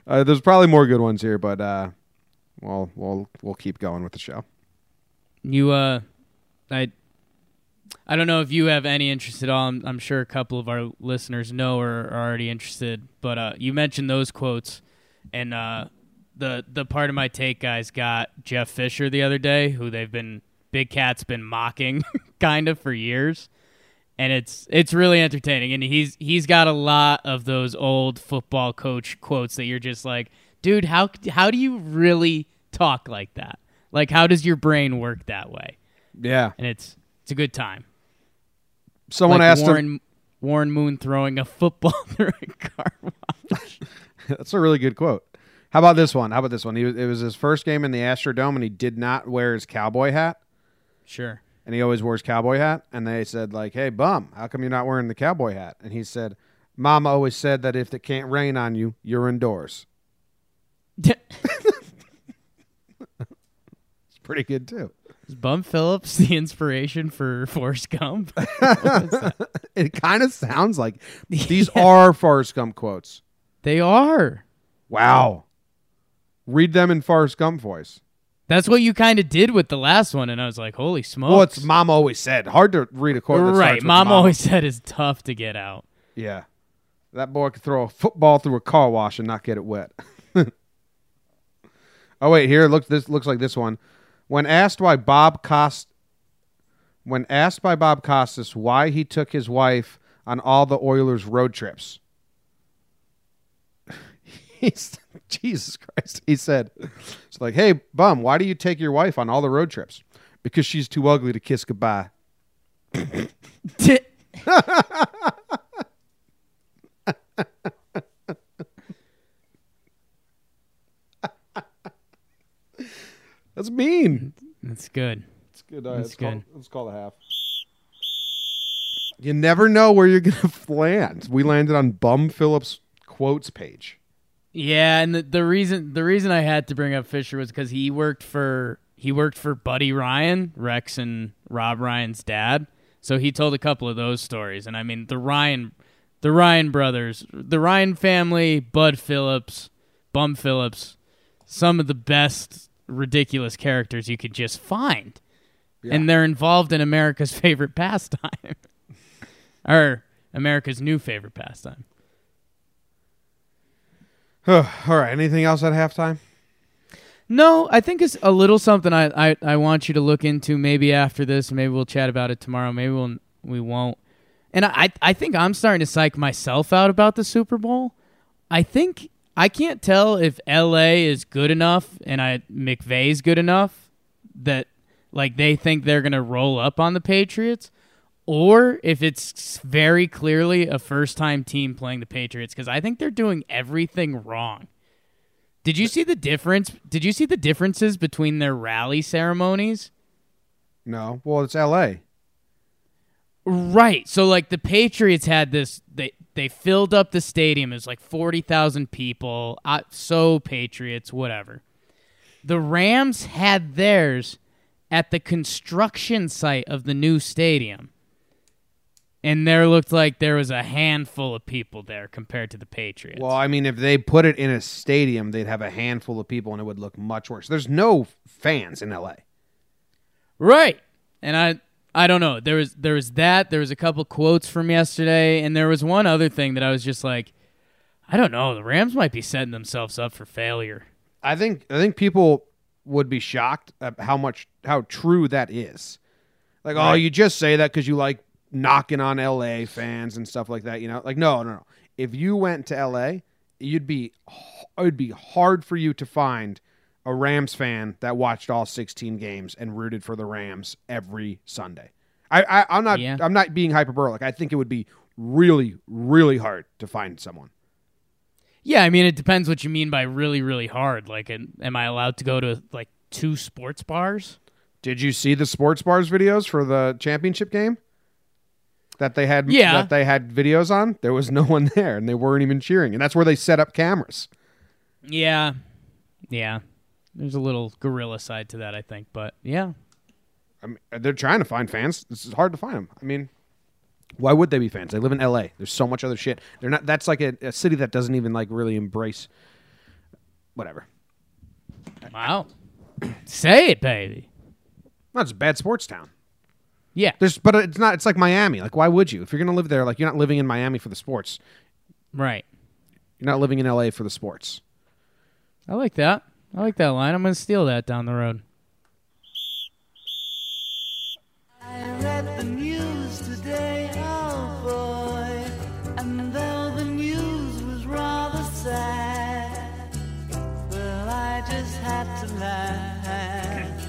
Uh, there's probably more good ones here, but uh, well, we'll we'll keep going with the show. You uh, I. I don't know if you have any interest at all. I'm, I'm sure a couple of our listeners know or are already interested. But uh, you mentioned those quotes, and uh, the the part of my take guys got Jeff Fisher the other day, who they've been Big Cat's been mocking kind of for years, and it's it's really entertaining. And he's he's got a lot of those old football coach quotes that you're just like, dude, how how do you really talk like that? Like, how does your brain work that way? Yeah. And it's it's a good time. Someone like asked him. Warren Warren Moon throwing a football through a car wash. That's a really good quote. How about this one? How about this one? He was, it was his first game in the Astrodome, and he did not wear his cowboy hat. Sure. and he always wears cowboy hat. And they said like, "Hey, bum, how come you're not wearing the cowboy hat?" And he said, "Mama always said that if it can't rain on you, you're indoors." It's pretty good too. Is Bum Phillips the inspiration for Forrest Gump? It kind of sounds like these are Forrest Gump quotes. They are. Wow, read them in Forrest Gump voice. That's what you kind of did with the last one, and I was like, "Holy smokes!" Well, it's Mama always said. Hard to read a quote. Right. Mom Mama. always said is tough to get out. Yeah. That boy could throw a football through a car wash and not get it wet. oh wait, here look this looks like this one. When asked why Bob Cost when asked by Bob Costas why he took his wife on all the Oilers road trips. He's Jesus Christ. He said it's like, "Hey, bum, why do you take your wife on all the road trips?" Because she's too ugly to kiss goodbye. That's mean. That's good. It's good. Uh, That's let's, Call, good. let's call the half. You never know where you're gonna land. We landed on Bum Phillips quotes page. Yeah, and the, the reason the reason I had to bring up Fisher was because he worked for he worked for Buddy Ryan, Rex and Rob Ryan's dad. So he told a couple of those stories, and I mean the Ryan, the Ryan brothers, the Ryan family, Bud Phillips, Bum Phillips, some of the best ridiculous characters you could just find, Yeah. and they're involved in America's favorite pastime, or America's new favorite pastime. All right. Anything else at halftime? No, I think it's a little something I, I, I want you to look into maybe after this. Maybe we'll chat about it tomorrow. Maybe we'll we won't. And I I think I'm starting to psych myself out about the Super Bowl. I think I can't tell if LA is good enough and I McVay's good enough that like they think they're gonna roll up on the Patriots, or if it's very clearly a first time team playing the Patriots because I think they're doing everything wrong. Did you see the difference? Did you see the differences between their rally ceremonies? No. Well, it's L.A. Right. So like the Patriots had this they they filled up the stadium. It was like 40,000 people. Uh, so Patriots, whatever. The Rams had theirs at the construction site of the new stadium. And there looked like there was a handful of people there compared to the Patriots. Well, I mean, if they put it in a stadium, they'd have a handful of people, and it would look much worse. There's no fans in L.A. Right. And I I don't know. There was there was that. There was a couple quotes from yesterday, and there was one other thing that I was just like, I don't know. The Rams might be setting themselves up for failure. I think I think people would be shocked at how much how true that is. Like, oh, you just say that because you like knocking on LA fans and stuff like that. You know, like no, no, no. If you went to LA, you'd be it would be hard for you to find a Rams fan that watched all 16 games and rooted for the Rams every Sunday. I, I I'm not Yeah. I'm not being hyperbolic. I think it would be really really hard to find someone. Yeah, I mean, it depends what you mean by really, really hard. Like, am am I allowed to go to like two sports bars? Did you see the sports bars videos for the championship game? That they had Yeah. that they had videos on? There was no one there and they weren't even cheering. And that's where they set up cameras. Yeah, yeah. There's a little gorilla side to that, I think. But yeah, I mean, uh, they're trying to find fans. This is hard to find them. I mean, why would they be fans? They live in LA. There's so much other shit. They're not that's like a, a city that doesn't even like really embrace whatever. wow. Say it, baby. No, it's a bad sports town. Yeah, There's but it's not it's like Miami. Like why would you? If you're gonna live there, like you're not living in Miami for the sports. right. You're not living in LA for the sports. I like that. I like that line. I'm gonna steal that down the road. I read the news today, oh boy, and though the news was rather sad, well, I just had to laugh.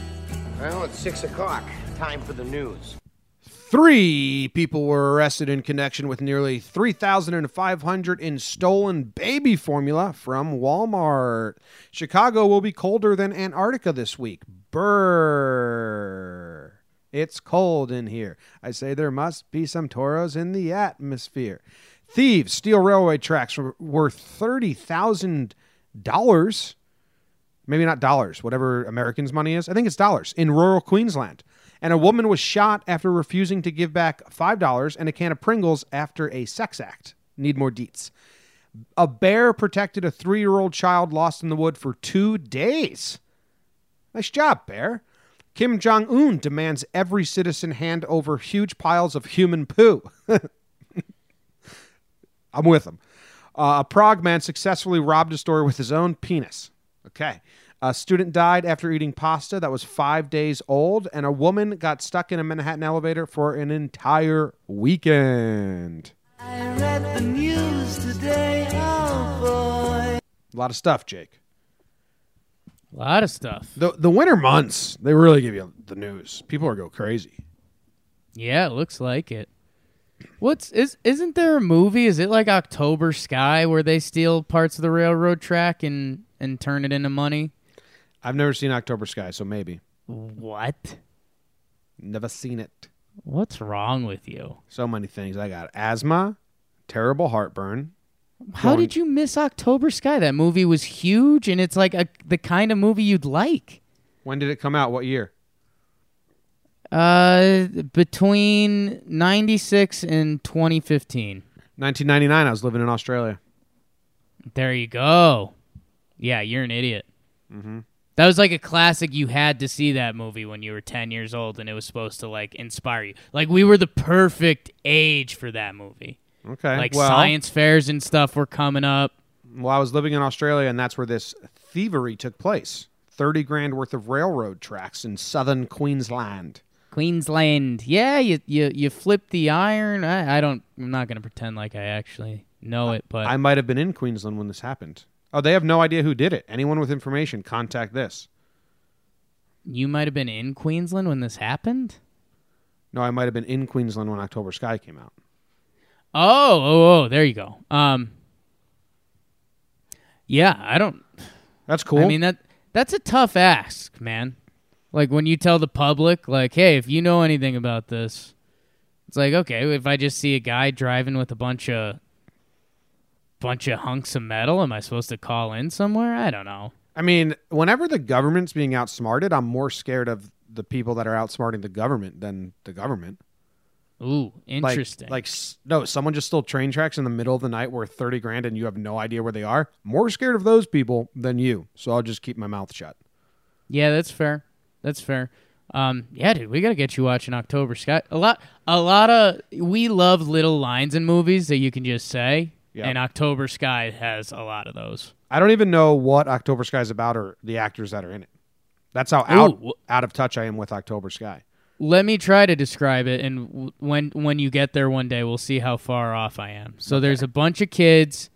Well, it's six o'clock. Time for the news. Three people were arrested in connection with nearly 3,500 in stolen baby formula from Walmart. Chicago will be colder than Antarctica this week. Brrr. It's cold in here. I say there must be some toros in the atmosphere. Thieves steal railway tracks worth $30,000. Maybe not dollars, whatever Americans' money is. I think it's dollars in rural Queensland. And a woman was shot after refusing to give back $5 and a can of Pringles after a sex act. Need more deets. A bear protected a three year old child lost in the wood for two days. Nice job, bear. Kim Jong un demands every citizen hand over huge piles of human poo. I'm with him. Uh, a Prague man successfully robbed a store with his own penis. Okay. A student died after eating pasta that was five days old, and a woman got stuck in a Manhattan elevator for an entire weekend. I read the news today, oh boy. A lot of stuff, Jake. A lot of stuff. The the winter months, they really give you the news. People are go crazy. Yeah, it looks like it. What's is isn't there a movie? Is it like October Sky where they steal parts of the railroad track and and turn it into money? I've never seen October Sky, so maybe. What? Never seen it. What's wrong with you? So many things. I got asthma, terrible heartburn. How did you miss October Sky? That movie was huge and it's like a the kind of movie you'd like. When did it come out? What year? Uh between 96 and 2015. 1999. I was living in Australia. There you go. Yeah, you're an idiot. Mm-hmm. That was like a classic. You had to see that movie when you were 10 years old, and it was supposed to like inspire you. Like we were the perfect age for that movie. Okay. Like well, science fairs and stuff were coming up. Well, I was living in Australia, and that's where this thievery took place. 30 grand worth of railroad tracks in southern Queensland. Queensland. Yeah, you you you flipped the iron. I, I don't. I'm not gonna pretend like I actually know it, but I might have been in Queensland when this happened. Oh, they have no idea who did it. Anyone with information, contact this. you might have been in Queensland when this happened. No, I might have been in Queensland when October Sky came out. Oh, oh, oh. There you go. Um. Yeah, I don't. That's cool. I mean that that's a tough ask, man. Like when you tell the public, like, hey, if you know anything about this, it's like, okay, if I just see a guy driving with a bunch of bunch of hunks of metal, am I supposed to call in somewhere? I don't know. I mean, whenever the government's being outsmarted, I'm more scared of the people that are outsmarting the government than the government. Ooh, interesting. Like, s no, someone just stole train tracks in the middle of the night worth 30 grand and you have no idea where they are. More scared of those people than you. So I'll just keep my mouth shut. yeah, that's fair. That's fair. Um, yeah, dude, we gotta get you watching October Sky. A lot, a lot of we love little lines in movies that you can just say, Yeah. and October Sky has a lot of those. I don't even know what October Sky is about or the actors that are in it. That's how out, Ooh, out of touch I am with October Sky. let me try to describe it, and when when you get there one day, we'll see how far off I am. So there's a bunch of kids.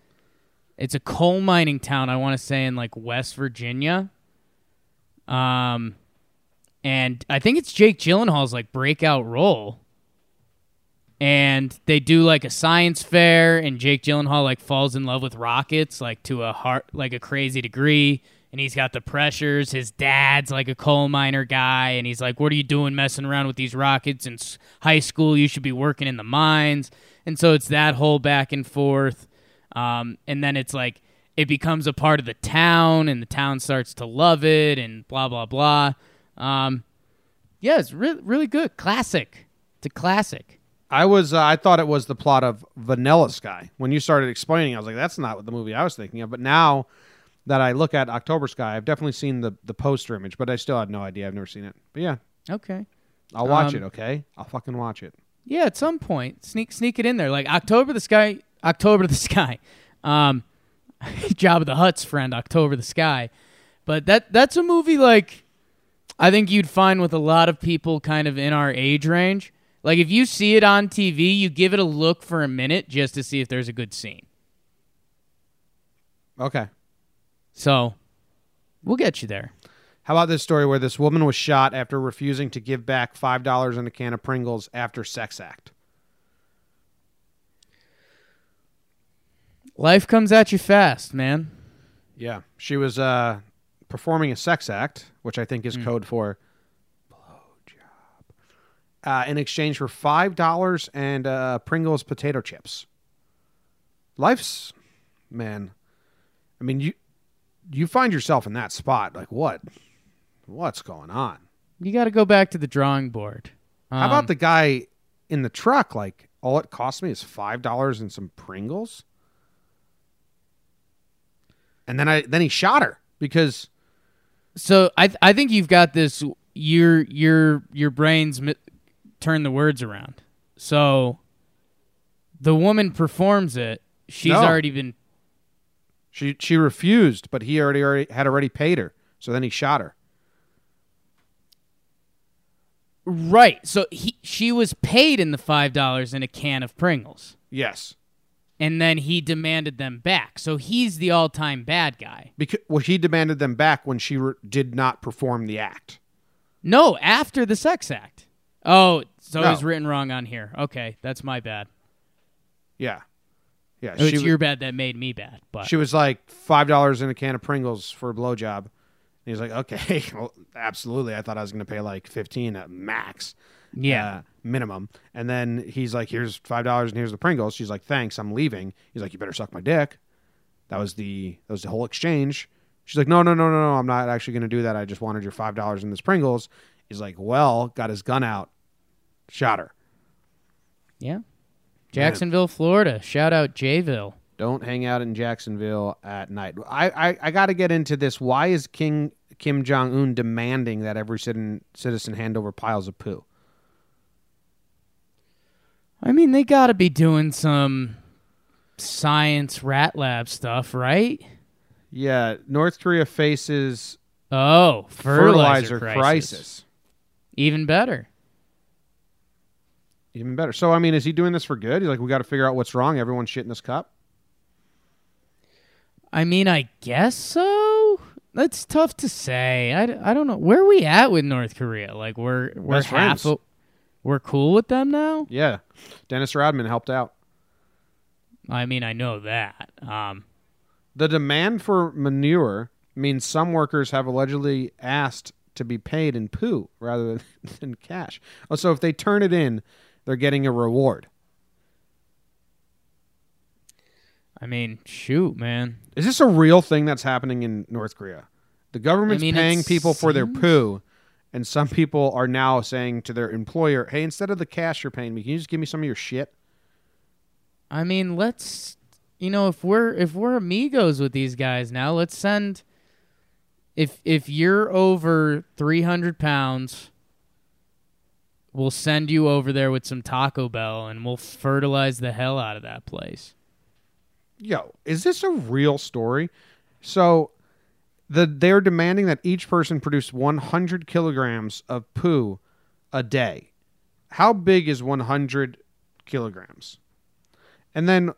It's a coal mining town. I want to say in like West Virginia. Um, and I think it's Jake Gyllenhaal's like breakout role. And they do like a science fair, and Jake Gyllenhaal like falls in love with rockets like to a heart like a crazy degree. And he's got the pressures. His dad's like a coal miner guy, and he's like, "What are you doing messing around with these rockets in high school? You should be working in the mines." And so it's that whole back and forth. Um, and then it's like it becomes a part of the town, and the town starts to love it, and blah blah blah. Um, yeah, it's really really good. Classic. It's a classic. I was uh, I thought it was the plot of Vanilla Sky. When you started explaining, I was like, that's not what the movie I was thinking of. But now that I look at October Sky, I've definitely seen the the poster image, but I still had no idea. I've never seen it. But yeah, Okay. I'll watch Um, it. Okay, I'll fucking watch it. Yeah, at some point, sneak sneak it in there. Like October the Sky, October the Sky, um, Jabba the Hutt's friend, October the Sky. But that that's a movie like I think you'd find with a lot of people kind of in our age range. Like if you see it on TV, you give it a look for a minute just to see if there's a good scene. Okay. So we'll get you there. How about this story where this woman was shot after refusing to give back five dollars in a can of Pringles after sex act? Life comes at you fast, man. Yeah, she was uh, performing a sex act, which I think is code for uh, in exchange for five dollars and uh, Pringles potato chips. Life's, man. I mean, you you find yourself in that spot. Like, what? What's going on? You got to go back to the drawing board. How Um, about the guy in the truck? Like, all it cost me is five dollars and some Pringles. And then I then he shot her because So I th- I think you've got this. Your your your brains turn the words around. So the woman performs it. She's No. already been She she refused, but he already already had already paid her. So then he shot her. right. So he she was paid in the five dollars in a can of Pringles, Yes, and then he demanded them back. So he's the all time bad guy. because well, he demanded them back when she re- did not perform the act. No, after the sex act. Oh, so No. written wrong on here. Okay, that's my bad. Yeah, yeah. It's wa- your bad that made me bad. But she was like five dollars in a can of Pringles for a blowjob. And he was like, okay, well, absolutely. I thought I was going to pay like fifteen at max. yeah, uh, minimum. And then he's like, "Here's five dollars and here's the Pringles." She's like, "Thanks, I'm leaving." He's like, "You better suck my dick." That was the that was the whole exchange. She's like, "No, no, no, no, no. I'm not actually going to do that. I just wanted your five dollars in this Pringles." He's like, "Well," got his gun out, shot her. yeah. Jacksonville, Florida. Shout out Jayville. Don't hang out in Jacksonville at night. I I, I got to get into this. Why is King Kim Jong Un demanding that every citizen citizen hand over piles of poo? I mean, they got to be doing some science rat lab stuff, right? Yeah, North Korea faces Oh, fertilizer, fertilizer crisis. crisis. Even better. Even better. So I mean, is he doing this for good? He's like, we got to figure out what's wrong. Everyone's shitting this cup. I mean, I guess so. That's tough to say. I, I don't know. Where are we at with North Korea? Like, we're we're Best half. o- we're cool with them now. Yeah, Dennis Rodman helped out. I mean, I know that. Um, The demand for manure means some workers have allegedly asked to be paid in poo rather than, than cash. Oh, so if they turn it in, they're getting a reward. I mean, shoot, man. Is this a real thing that's happening in North Korea? The government's I mean, paying people for their poo, and some people are now saying to their employer, "Hey, instead of the cash you're paying me, can you just give me some of your shit?" I mean, let's you know, if we're if we're amigos with these guys now, let's send if if you're over three hundred pounds, we'll send you over there with some Taco Bell and we'll fertilize the hell out of that place. yo, is this a real story? So, the they're demanding that each person produce 100 kilograms of poo a day. How big is 100 kilograms? And then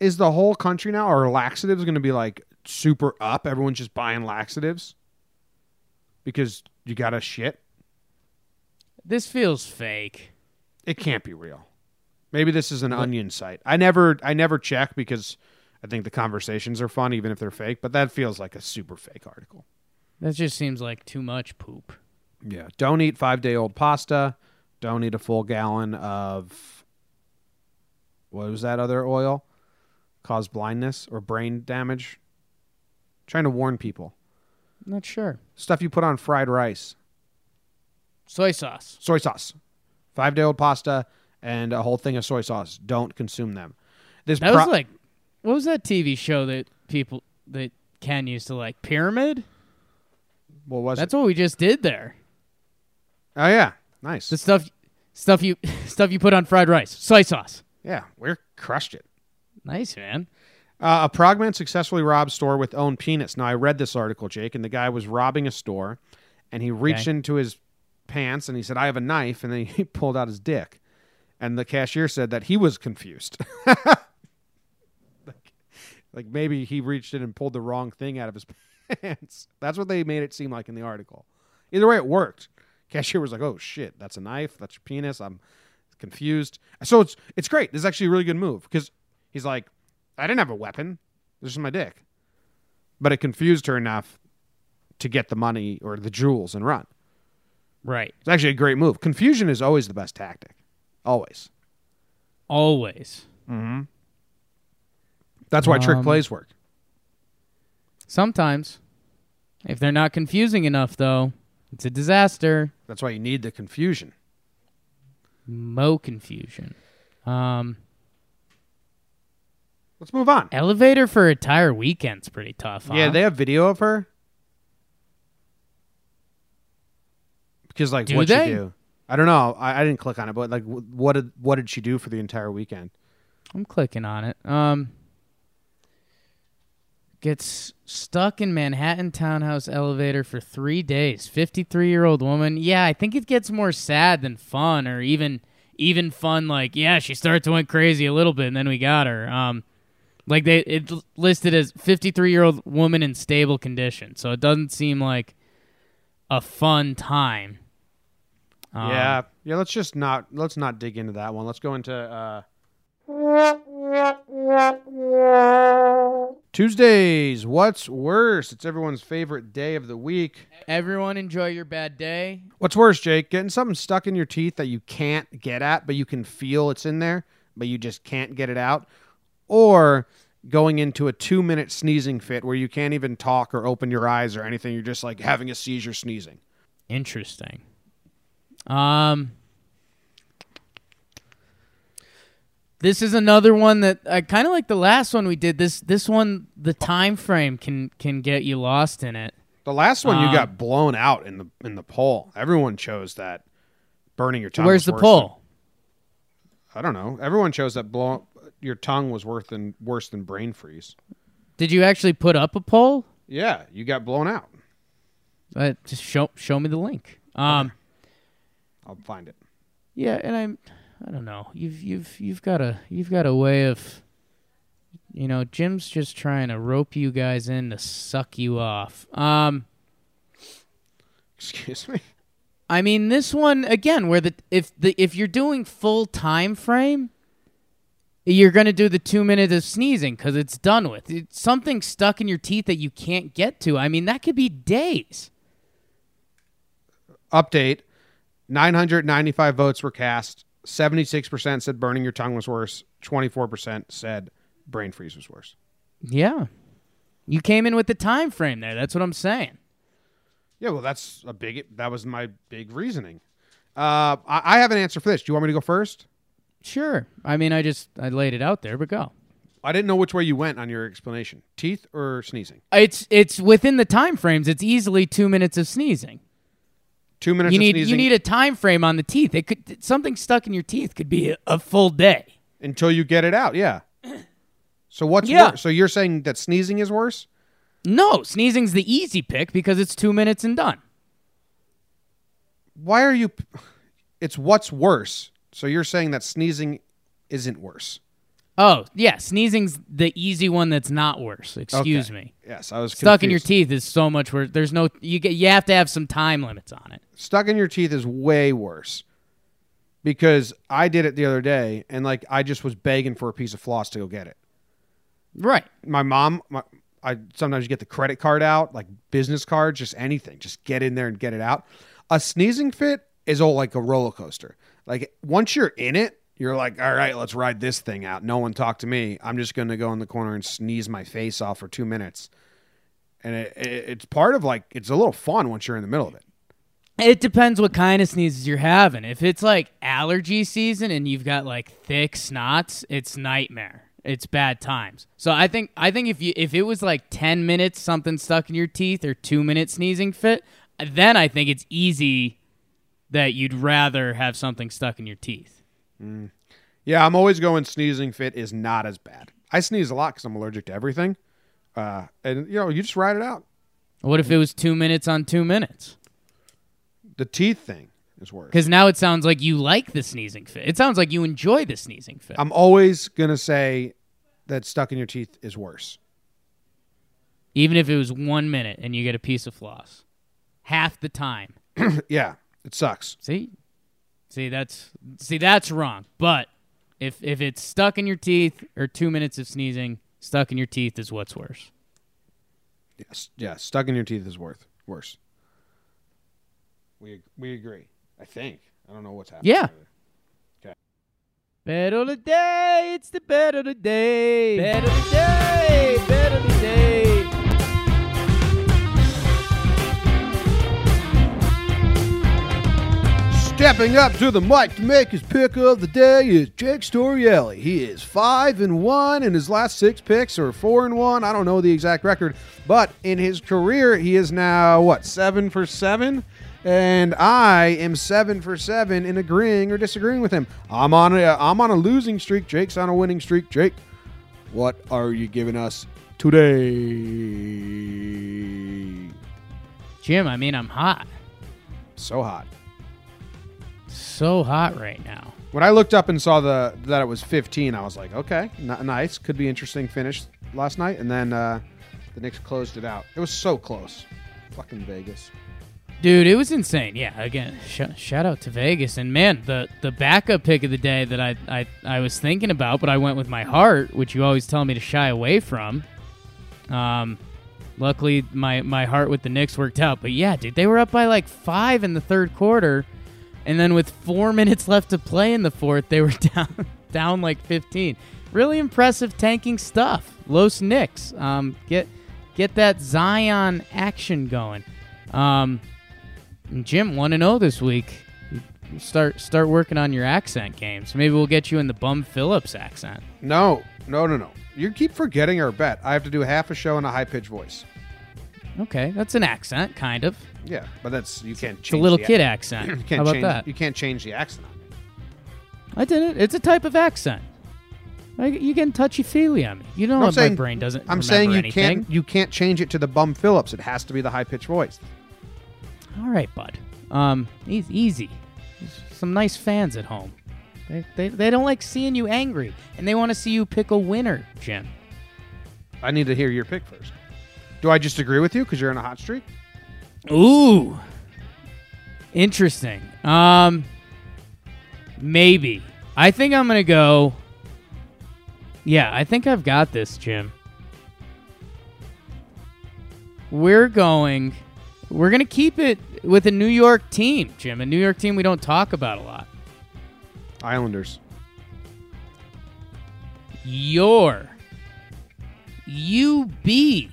is the whole country now or laxatives going to be like super up? Everyone's just buying laxatives because you got to shit. This feels fake. It can't be real. Maybe this is an onion site. I never I never check because I think the conversations are fun even if they're fake, but that feels like a super fake article. That just seems like too much poop. Yeah. Don't eat 5-day-old pasta. Don't eat a full gallon of what was that other oil? Cause blindness or brain damage. trying to warn people. Not sure. Stuff you put on fried rice, Soy sauce. soy sauce, five day old pasta, and a whole thing of soy sauce. Don't consume them. This That pro- was like, what was that TV show that people that Ken used to like? Pyramid. what was That's it? what we just did there. Oh yeah, nice. The stuff, stuff you, stuff you put on fried rice. Soy sauce. yeah, we're crushed it. Nice man. Uh, a Prague man successfully robbed store with own penis. Now I read this article, Jake, and the guy was robbing a store, and he reached Okay. into his pants and he said, "I have a knife," and then he pulled out his dick, and the cashier said that he was confused. like, like maybe he reached in and pulled the wrong thing out of his pants. That's what they made it seem like in the article. Either way, it worked. Cashier was like, "Oh shit, that's a knife. That's your penis." I'm confused. So it's it's great. This is actually a really good move because he's like, I didn't have a weapon. This is my dick. But it confused her enough to get the money or the jewels and run. Right. It's actually a great move. Confusion is always the best tactic. Always. Always. That's why trick Um, plays work. Sometimes, if they're not confusing enough, though, it's a disaster. That's why you need the confusion. Mo confusion. Um, Let's move on. elevator for entire weekend's pretty tough. Yeah, they have video of her. Because like Do what they? she do? I don't know. I, I didn't click on it, but like wh- what did what did she do for the entire weekend? I'm clicking on it. Um, gets stuck in Manhattan townhouse elevator for three days. 53 year old woman. Yeah, I think it gets more sad than fun, or even even fun. Like, yeah, she starts to went crazy a little bit, and then we got her. Um, like they it listed as 53 year old woman in stable condition, so it doesn't seem like a fun time. Um, yeah, yeah. Let's just not let's not dig into that one. Let's go into uh, Tuesdays. What's worse? It's everyone's favorite day of the week. Everyone enjoy your bad day. What's worse, Jake? Getting something stuck in your teeth that you can't get at, but you can feel it's in there, but you just can't get it out, or going into a two-minute sneezing fit where you can't even talk or open your eyes or anything. You're just like having a seizure sneezing. Interesting. Um This is another one that I kind of like the last one we did. This this one the time frame can can get you lost in it. The last one you Um, got blown out in the in the poll. Everyone chose that burning your tongue. Where's the poll? than- I don't know. Everyone chose that blow your tongue was worse than worse than brain freeze. Did you actually put up a poll? Yeah, you got blown out. Uh, just show show me the link. Um I'll find it. yeah, and I'm I don't know. You've you've you've got a you've got a way of you know, Jim's just trying to rope you guys in to suck you off. Um Excuse me. I mean, this one again, where the if the if you're doing full time frame, you're gonna do the two minutes of sneezing because it's done with. It's something stuck in your teeth that you can't get to. I mean, that could be days. Update: 995 votes were cast. 76% said burning your tongue was worse. 24% said brain freeze was worse. Yeah, you came in with the time frame there. That's what I'm saying. Yeah, well, that's a big. That was my big reasoning. Uh, I, I have an answer for this. Do you want me to go first? Sure. I mean, I just I laid it out there, but go. I didn't know which way you went on your explanation. Teeth or sneezing? It's it's within the time frames. It's easily two minutes of sneezing. Two minutes you of need sneezing you need a time frame on the teeth. It could something stuck in your teeth could be a, a full day. until you get it out. Yeah. So what's Yeah. worse? So you're saying that sneezing is worse? No, sneezing's the easy pick because it's two minutes and done. Why are you? it's what's worse. So you're saying that sneezing isn't worse. Oh yeah, sneezing's the easy one that's not worse. Excuse Okay. me. Yes, I was Stuck in your teeth is so much worse. There's no you get you have to have some time limits on it. Stuck in your teeth is way worse. Because I did it the other day and like I just was begging for a piece of floss to go get it. Right. my mom my, i sometimes you get the credit card out like business card just anything just get in there and get it out a sneezing fit is all like a roller coaster like once you're in it you're like all right let's ride this thing out no one talk to me i'm just going to go in the corner and sneeze my face off for two minutes and it, it, it's part of like it's a little fun once you're in the middle of it It depends what kind of sneezes you're having. If it's like allergy season and you've got like thick snots, it's nightmare. It's bad times. So I think I think if you if it was like 10 minutes something stuck in your teeth or 2 minute sneezing fit, then I think it's easy that you'd rather have something stuck in your teeth. Yeah i'm always going sneezing fit is not as bad i sneeze a lot because i'm allergic to everything uh, and you know you just ride it out What if it was 2 minutes on 2 minutes? the teeth thing is worse Cuz now it sounds like you like the sneezing fit. It sounds like you enjoy the sneezing fit. I'm always gonna say that stuck in your teeth is worse. Even if it was 1 minute and you get a piece of floss. Half the time. yeah, it sucks. See, see that's see that's wrong. But if if it's stuck in your teeth or two minutes of sneezing, stuck in your teeth is what's worse. Yes, yeah, stuck in your teeth is worth worse. We we agree. I think. I don't know what's happening. Yeah. Bet of the day, it's the bet of the day. Bet of the day, bet of the day. Stepping up to the mic to make his pick of the day is Jake Storielli. He is five and one, and his last six picks are four and one. I don't know the exact record, but in his career, he is now what seven for seven, and I am seven for seven in agreeing or disagreeing with him. I'm on a I'm on a losing streak. Jake's on a winning streak. Jake, what are you giving us today? Jim, I mean I'm hot. So hot. So hot right now. When I looked up and saw the that it was 15, I was like, okay, n- nice, could be interesting finish last night. And then uh, the Knicks closed it out. It was so close. Fucking Vegas. Dude, it was insane. Yeah, again, sh- shout out to Vegas. And man, the the backup pick of the day that I, I I was thinking about, but I went with my heart, which you always tell me to shy away from. Um, luckily my my heart with the Knicks worked out. But yeah, dude, they were up by like five in the third quarter, and then with four minutes left to play in the fourth, they were down down like fifteen. Really impressive tanking stuff. Los Knicks, um, get get that Zion action going. Um, Jim, one to zero this week. Start start working on your accent games. Maybe we'll get you in the Bum Phillips accent. No, no, no, no. You keep forgetting our bet. I have to do half a show in a high pitched voice. Okay, that's an accent, kind of. Yeah, but that's you can't. It's Change a little the kid ac- accent. You How can't about change, that? You can't change the accent. on. I did it. It's a type of accent. I, you getting touchy feely on me. You know I'm what saying- my brain doesn't. I'm remember saying you anything. can't. You can't change it to the Bum Phillips. It has to be the high pitched voice. All right, bud. Um, easy. easy. There's some nice fans at home. They, they, they don't like seeing you angry, and they want to see you pick a winner, Jim. I need to hear your pick first. Do I just agree with you because you're in a hot streak? Ooh. Interesting. Um maybe. I think I'm going to go Yeah, I think I've got this, Jim. We're going we're going to keep it with a New York team, Jim. A New York team we don't talk about a lot. Islanders. Your UB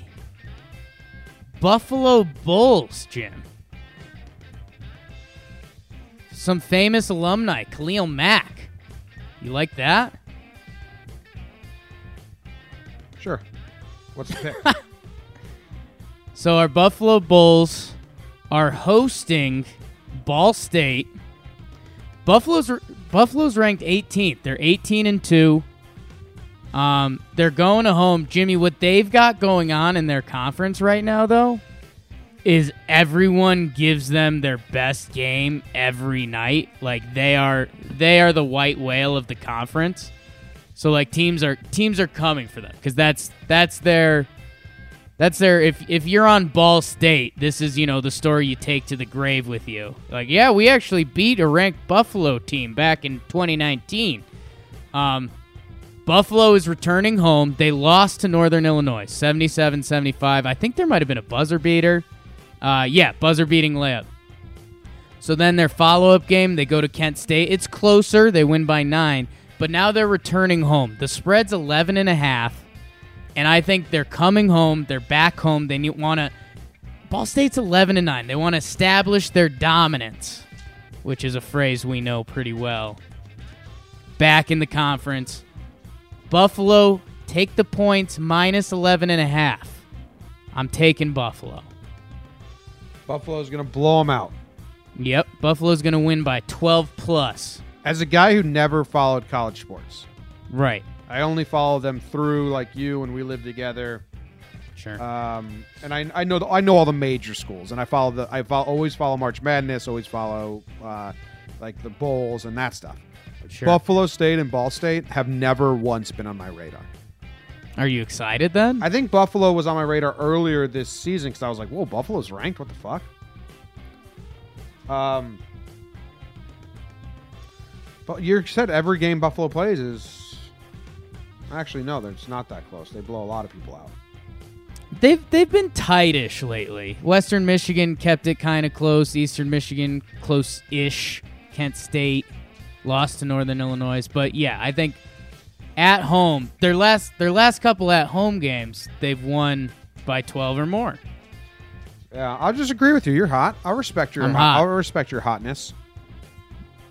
Buffalo Bulls, Jim. Some famous alumni, Khalil Mack. You like that? Sure. What's the pick? So our Buffalo Bulls are hosting Ball State. Buffalo's Buffalo's ranked 18th. They're 18 and 2. Um, they're going to home. Jimmy, what they've got going on in their conference right now though is everyone gives them their best game every night. Like they are they are the white whale of the conference. So like teams are teams are coming for them cuz that's that's their that's their if if you're on Ball State, this is, you know, the story you take to the grave with you. Like, yeah, we actually beat a ranked Buffalo team back in 2019. Um Buffalo is returning home. They lost to Northern Illinois 77 75. I think there might have been a buzzer beater. Uh, yeah, buzzer beating layup. So then their follow up game, they go to Kent State. It's closer. They win by nine. But now they're returning home. The spread's 11 and a half. And I think they're coming home. They're back home. They want to. Ball State's 11 and 9. They want to establish their dominance, which is a phrase we know pretty well. Back in the conference. Buffalo, take the points minus 11 and a half. I'm taking Buffalo. Buffalo's going to blow them out. Yep, Buffalo's going to win by 12 plus. As a guy who never followed college sports, right? I only follow them through like you when we lived together. Sure. Um, and I, I know the, I know all the major schools, and I follow the I follow, always follow March Madness, always follow uh, like the bowls and that stuff. Sure. Buffalo State and Ball State have never once been on my radar. Are you excited then? I think Buffalo was on my radar earlier this season because I was like, "Whoa, Buffalo's ranked? What the fuck?" Um, but you said every game Buffalo plays is actually no, it's not that close. They blow a lot of people out. They've they've been tightish lately. Western Michigan kept it kind of close. Eastern Michigan close-ish. Kent State lost to Northern Illinois, but yeah, I think at home their last their last couple at home games they've won by 12 or more. Yeah, I'll just agree with you. You're hot. I'll respect your I'm hot. I'll respect your hotness.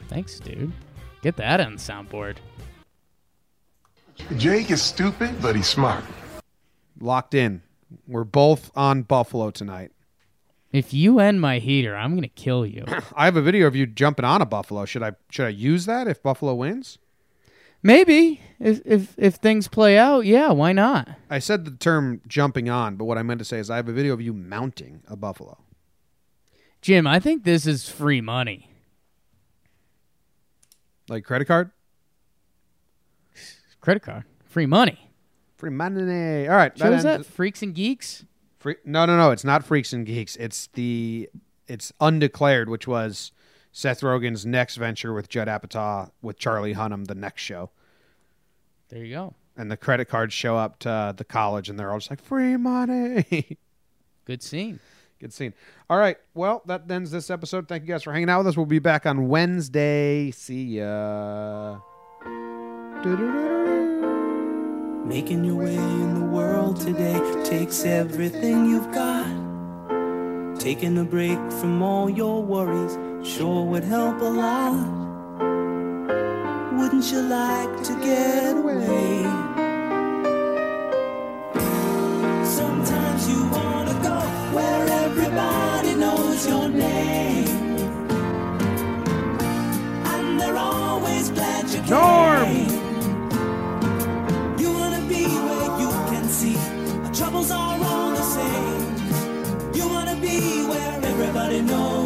Thanks, dude. Get that on the soundboard. Jake is stupid, but he's smart. Locked in. We're both on Buffalo tonight. If you end my heater, I'm gonna kill you. I have a video of you jumping on a buffalo. Should I should I use that if Buffalo wins? Maybe if if if things play out, yeah, why not? I said the term jumping on, but what I meant to say is I have a video of you mounting a buffalo. Jim, I think this is free money. Like credit card? Credit card, free money. Free money. All right. What is ends- that? Freaks and geeks. Free, no, no, no. It's not Freaks and Geeks. It's the it's undeclared, which was Seth Rogen's next venture with Judd Apatow with Charlie Hunnam, the next show. There you go. And the credit cards show up to the college, and they're all just like free money. Good scene. Good scene. All right. Well, that ends this episode. Thank you guys for hanging out with us. We'll be back on Wednesday. See ya. Making your way in the world today takes everything you've got. Taking a break from all your worries sure would help a lot. Wouldn't you like to get away? Sometimes you wanna go where everybody knows your name. And they're always glad you came. No know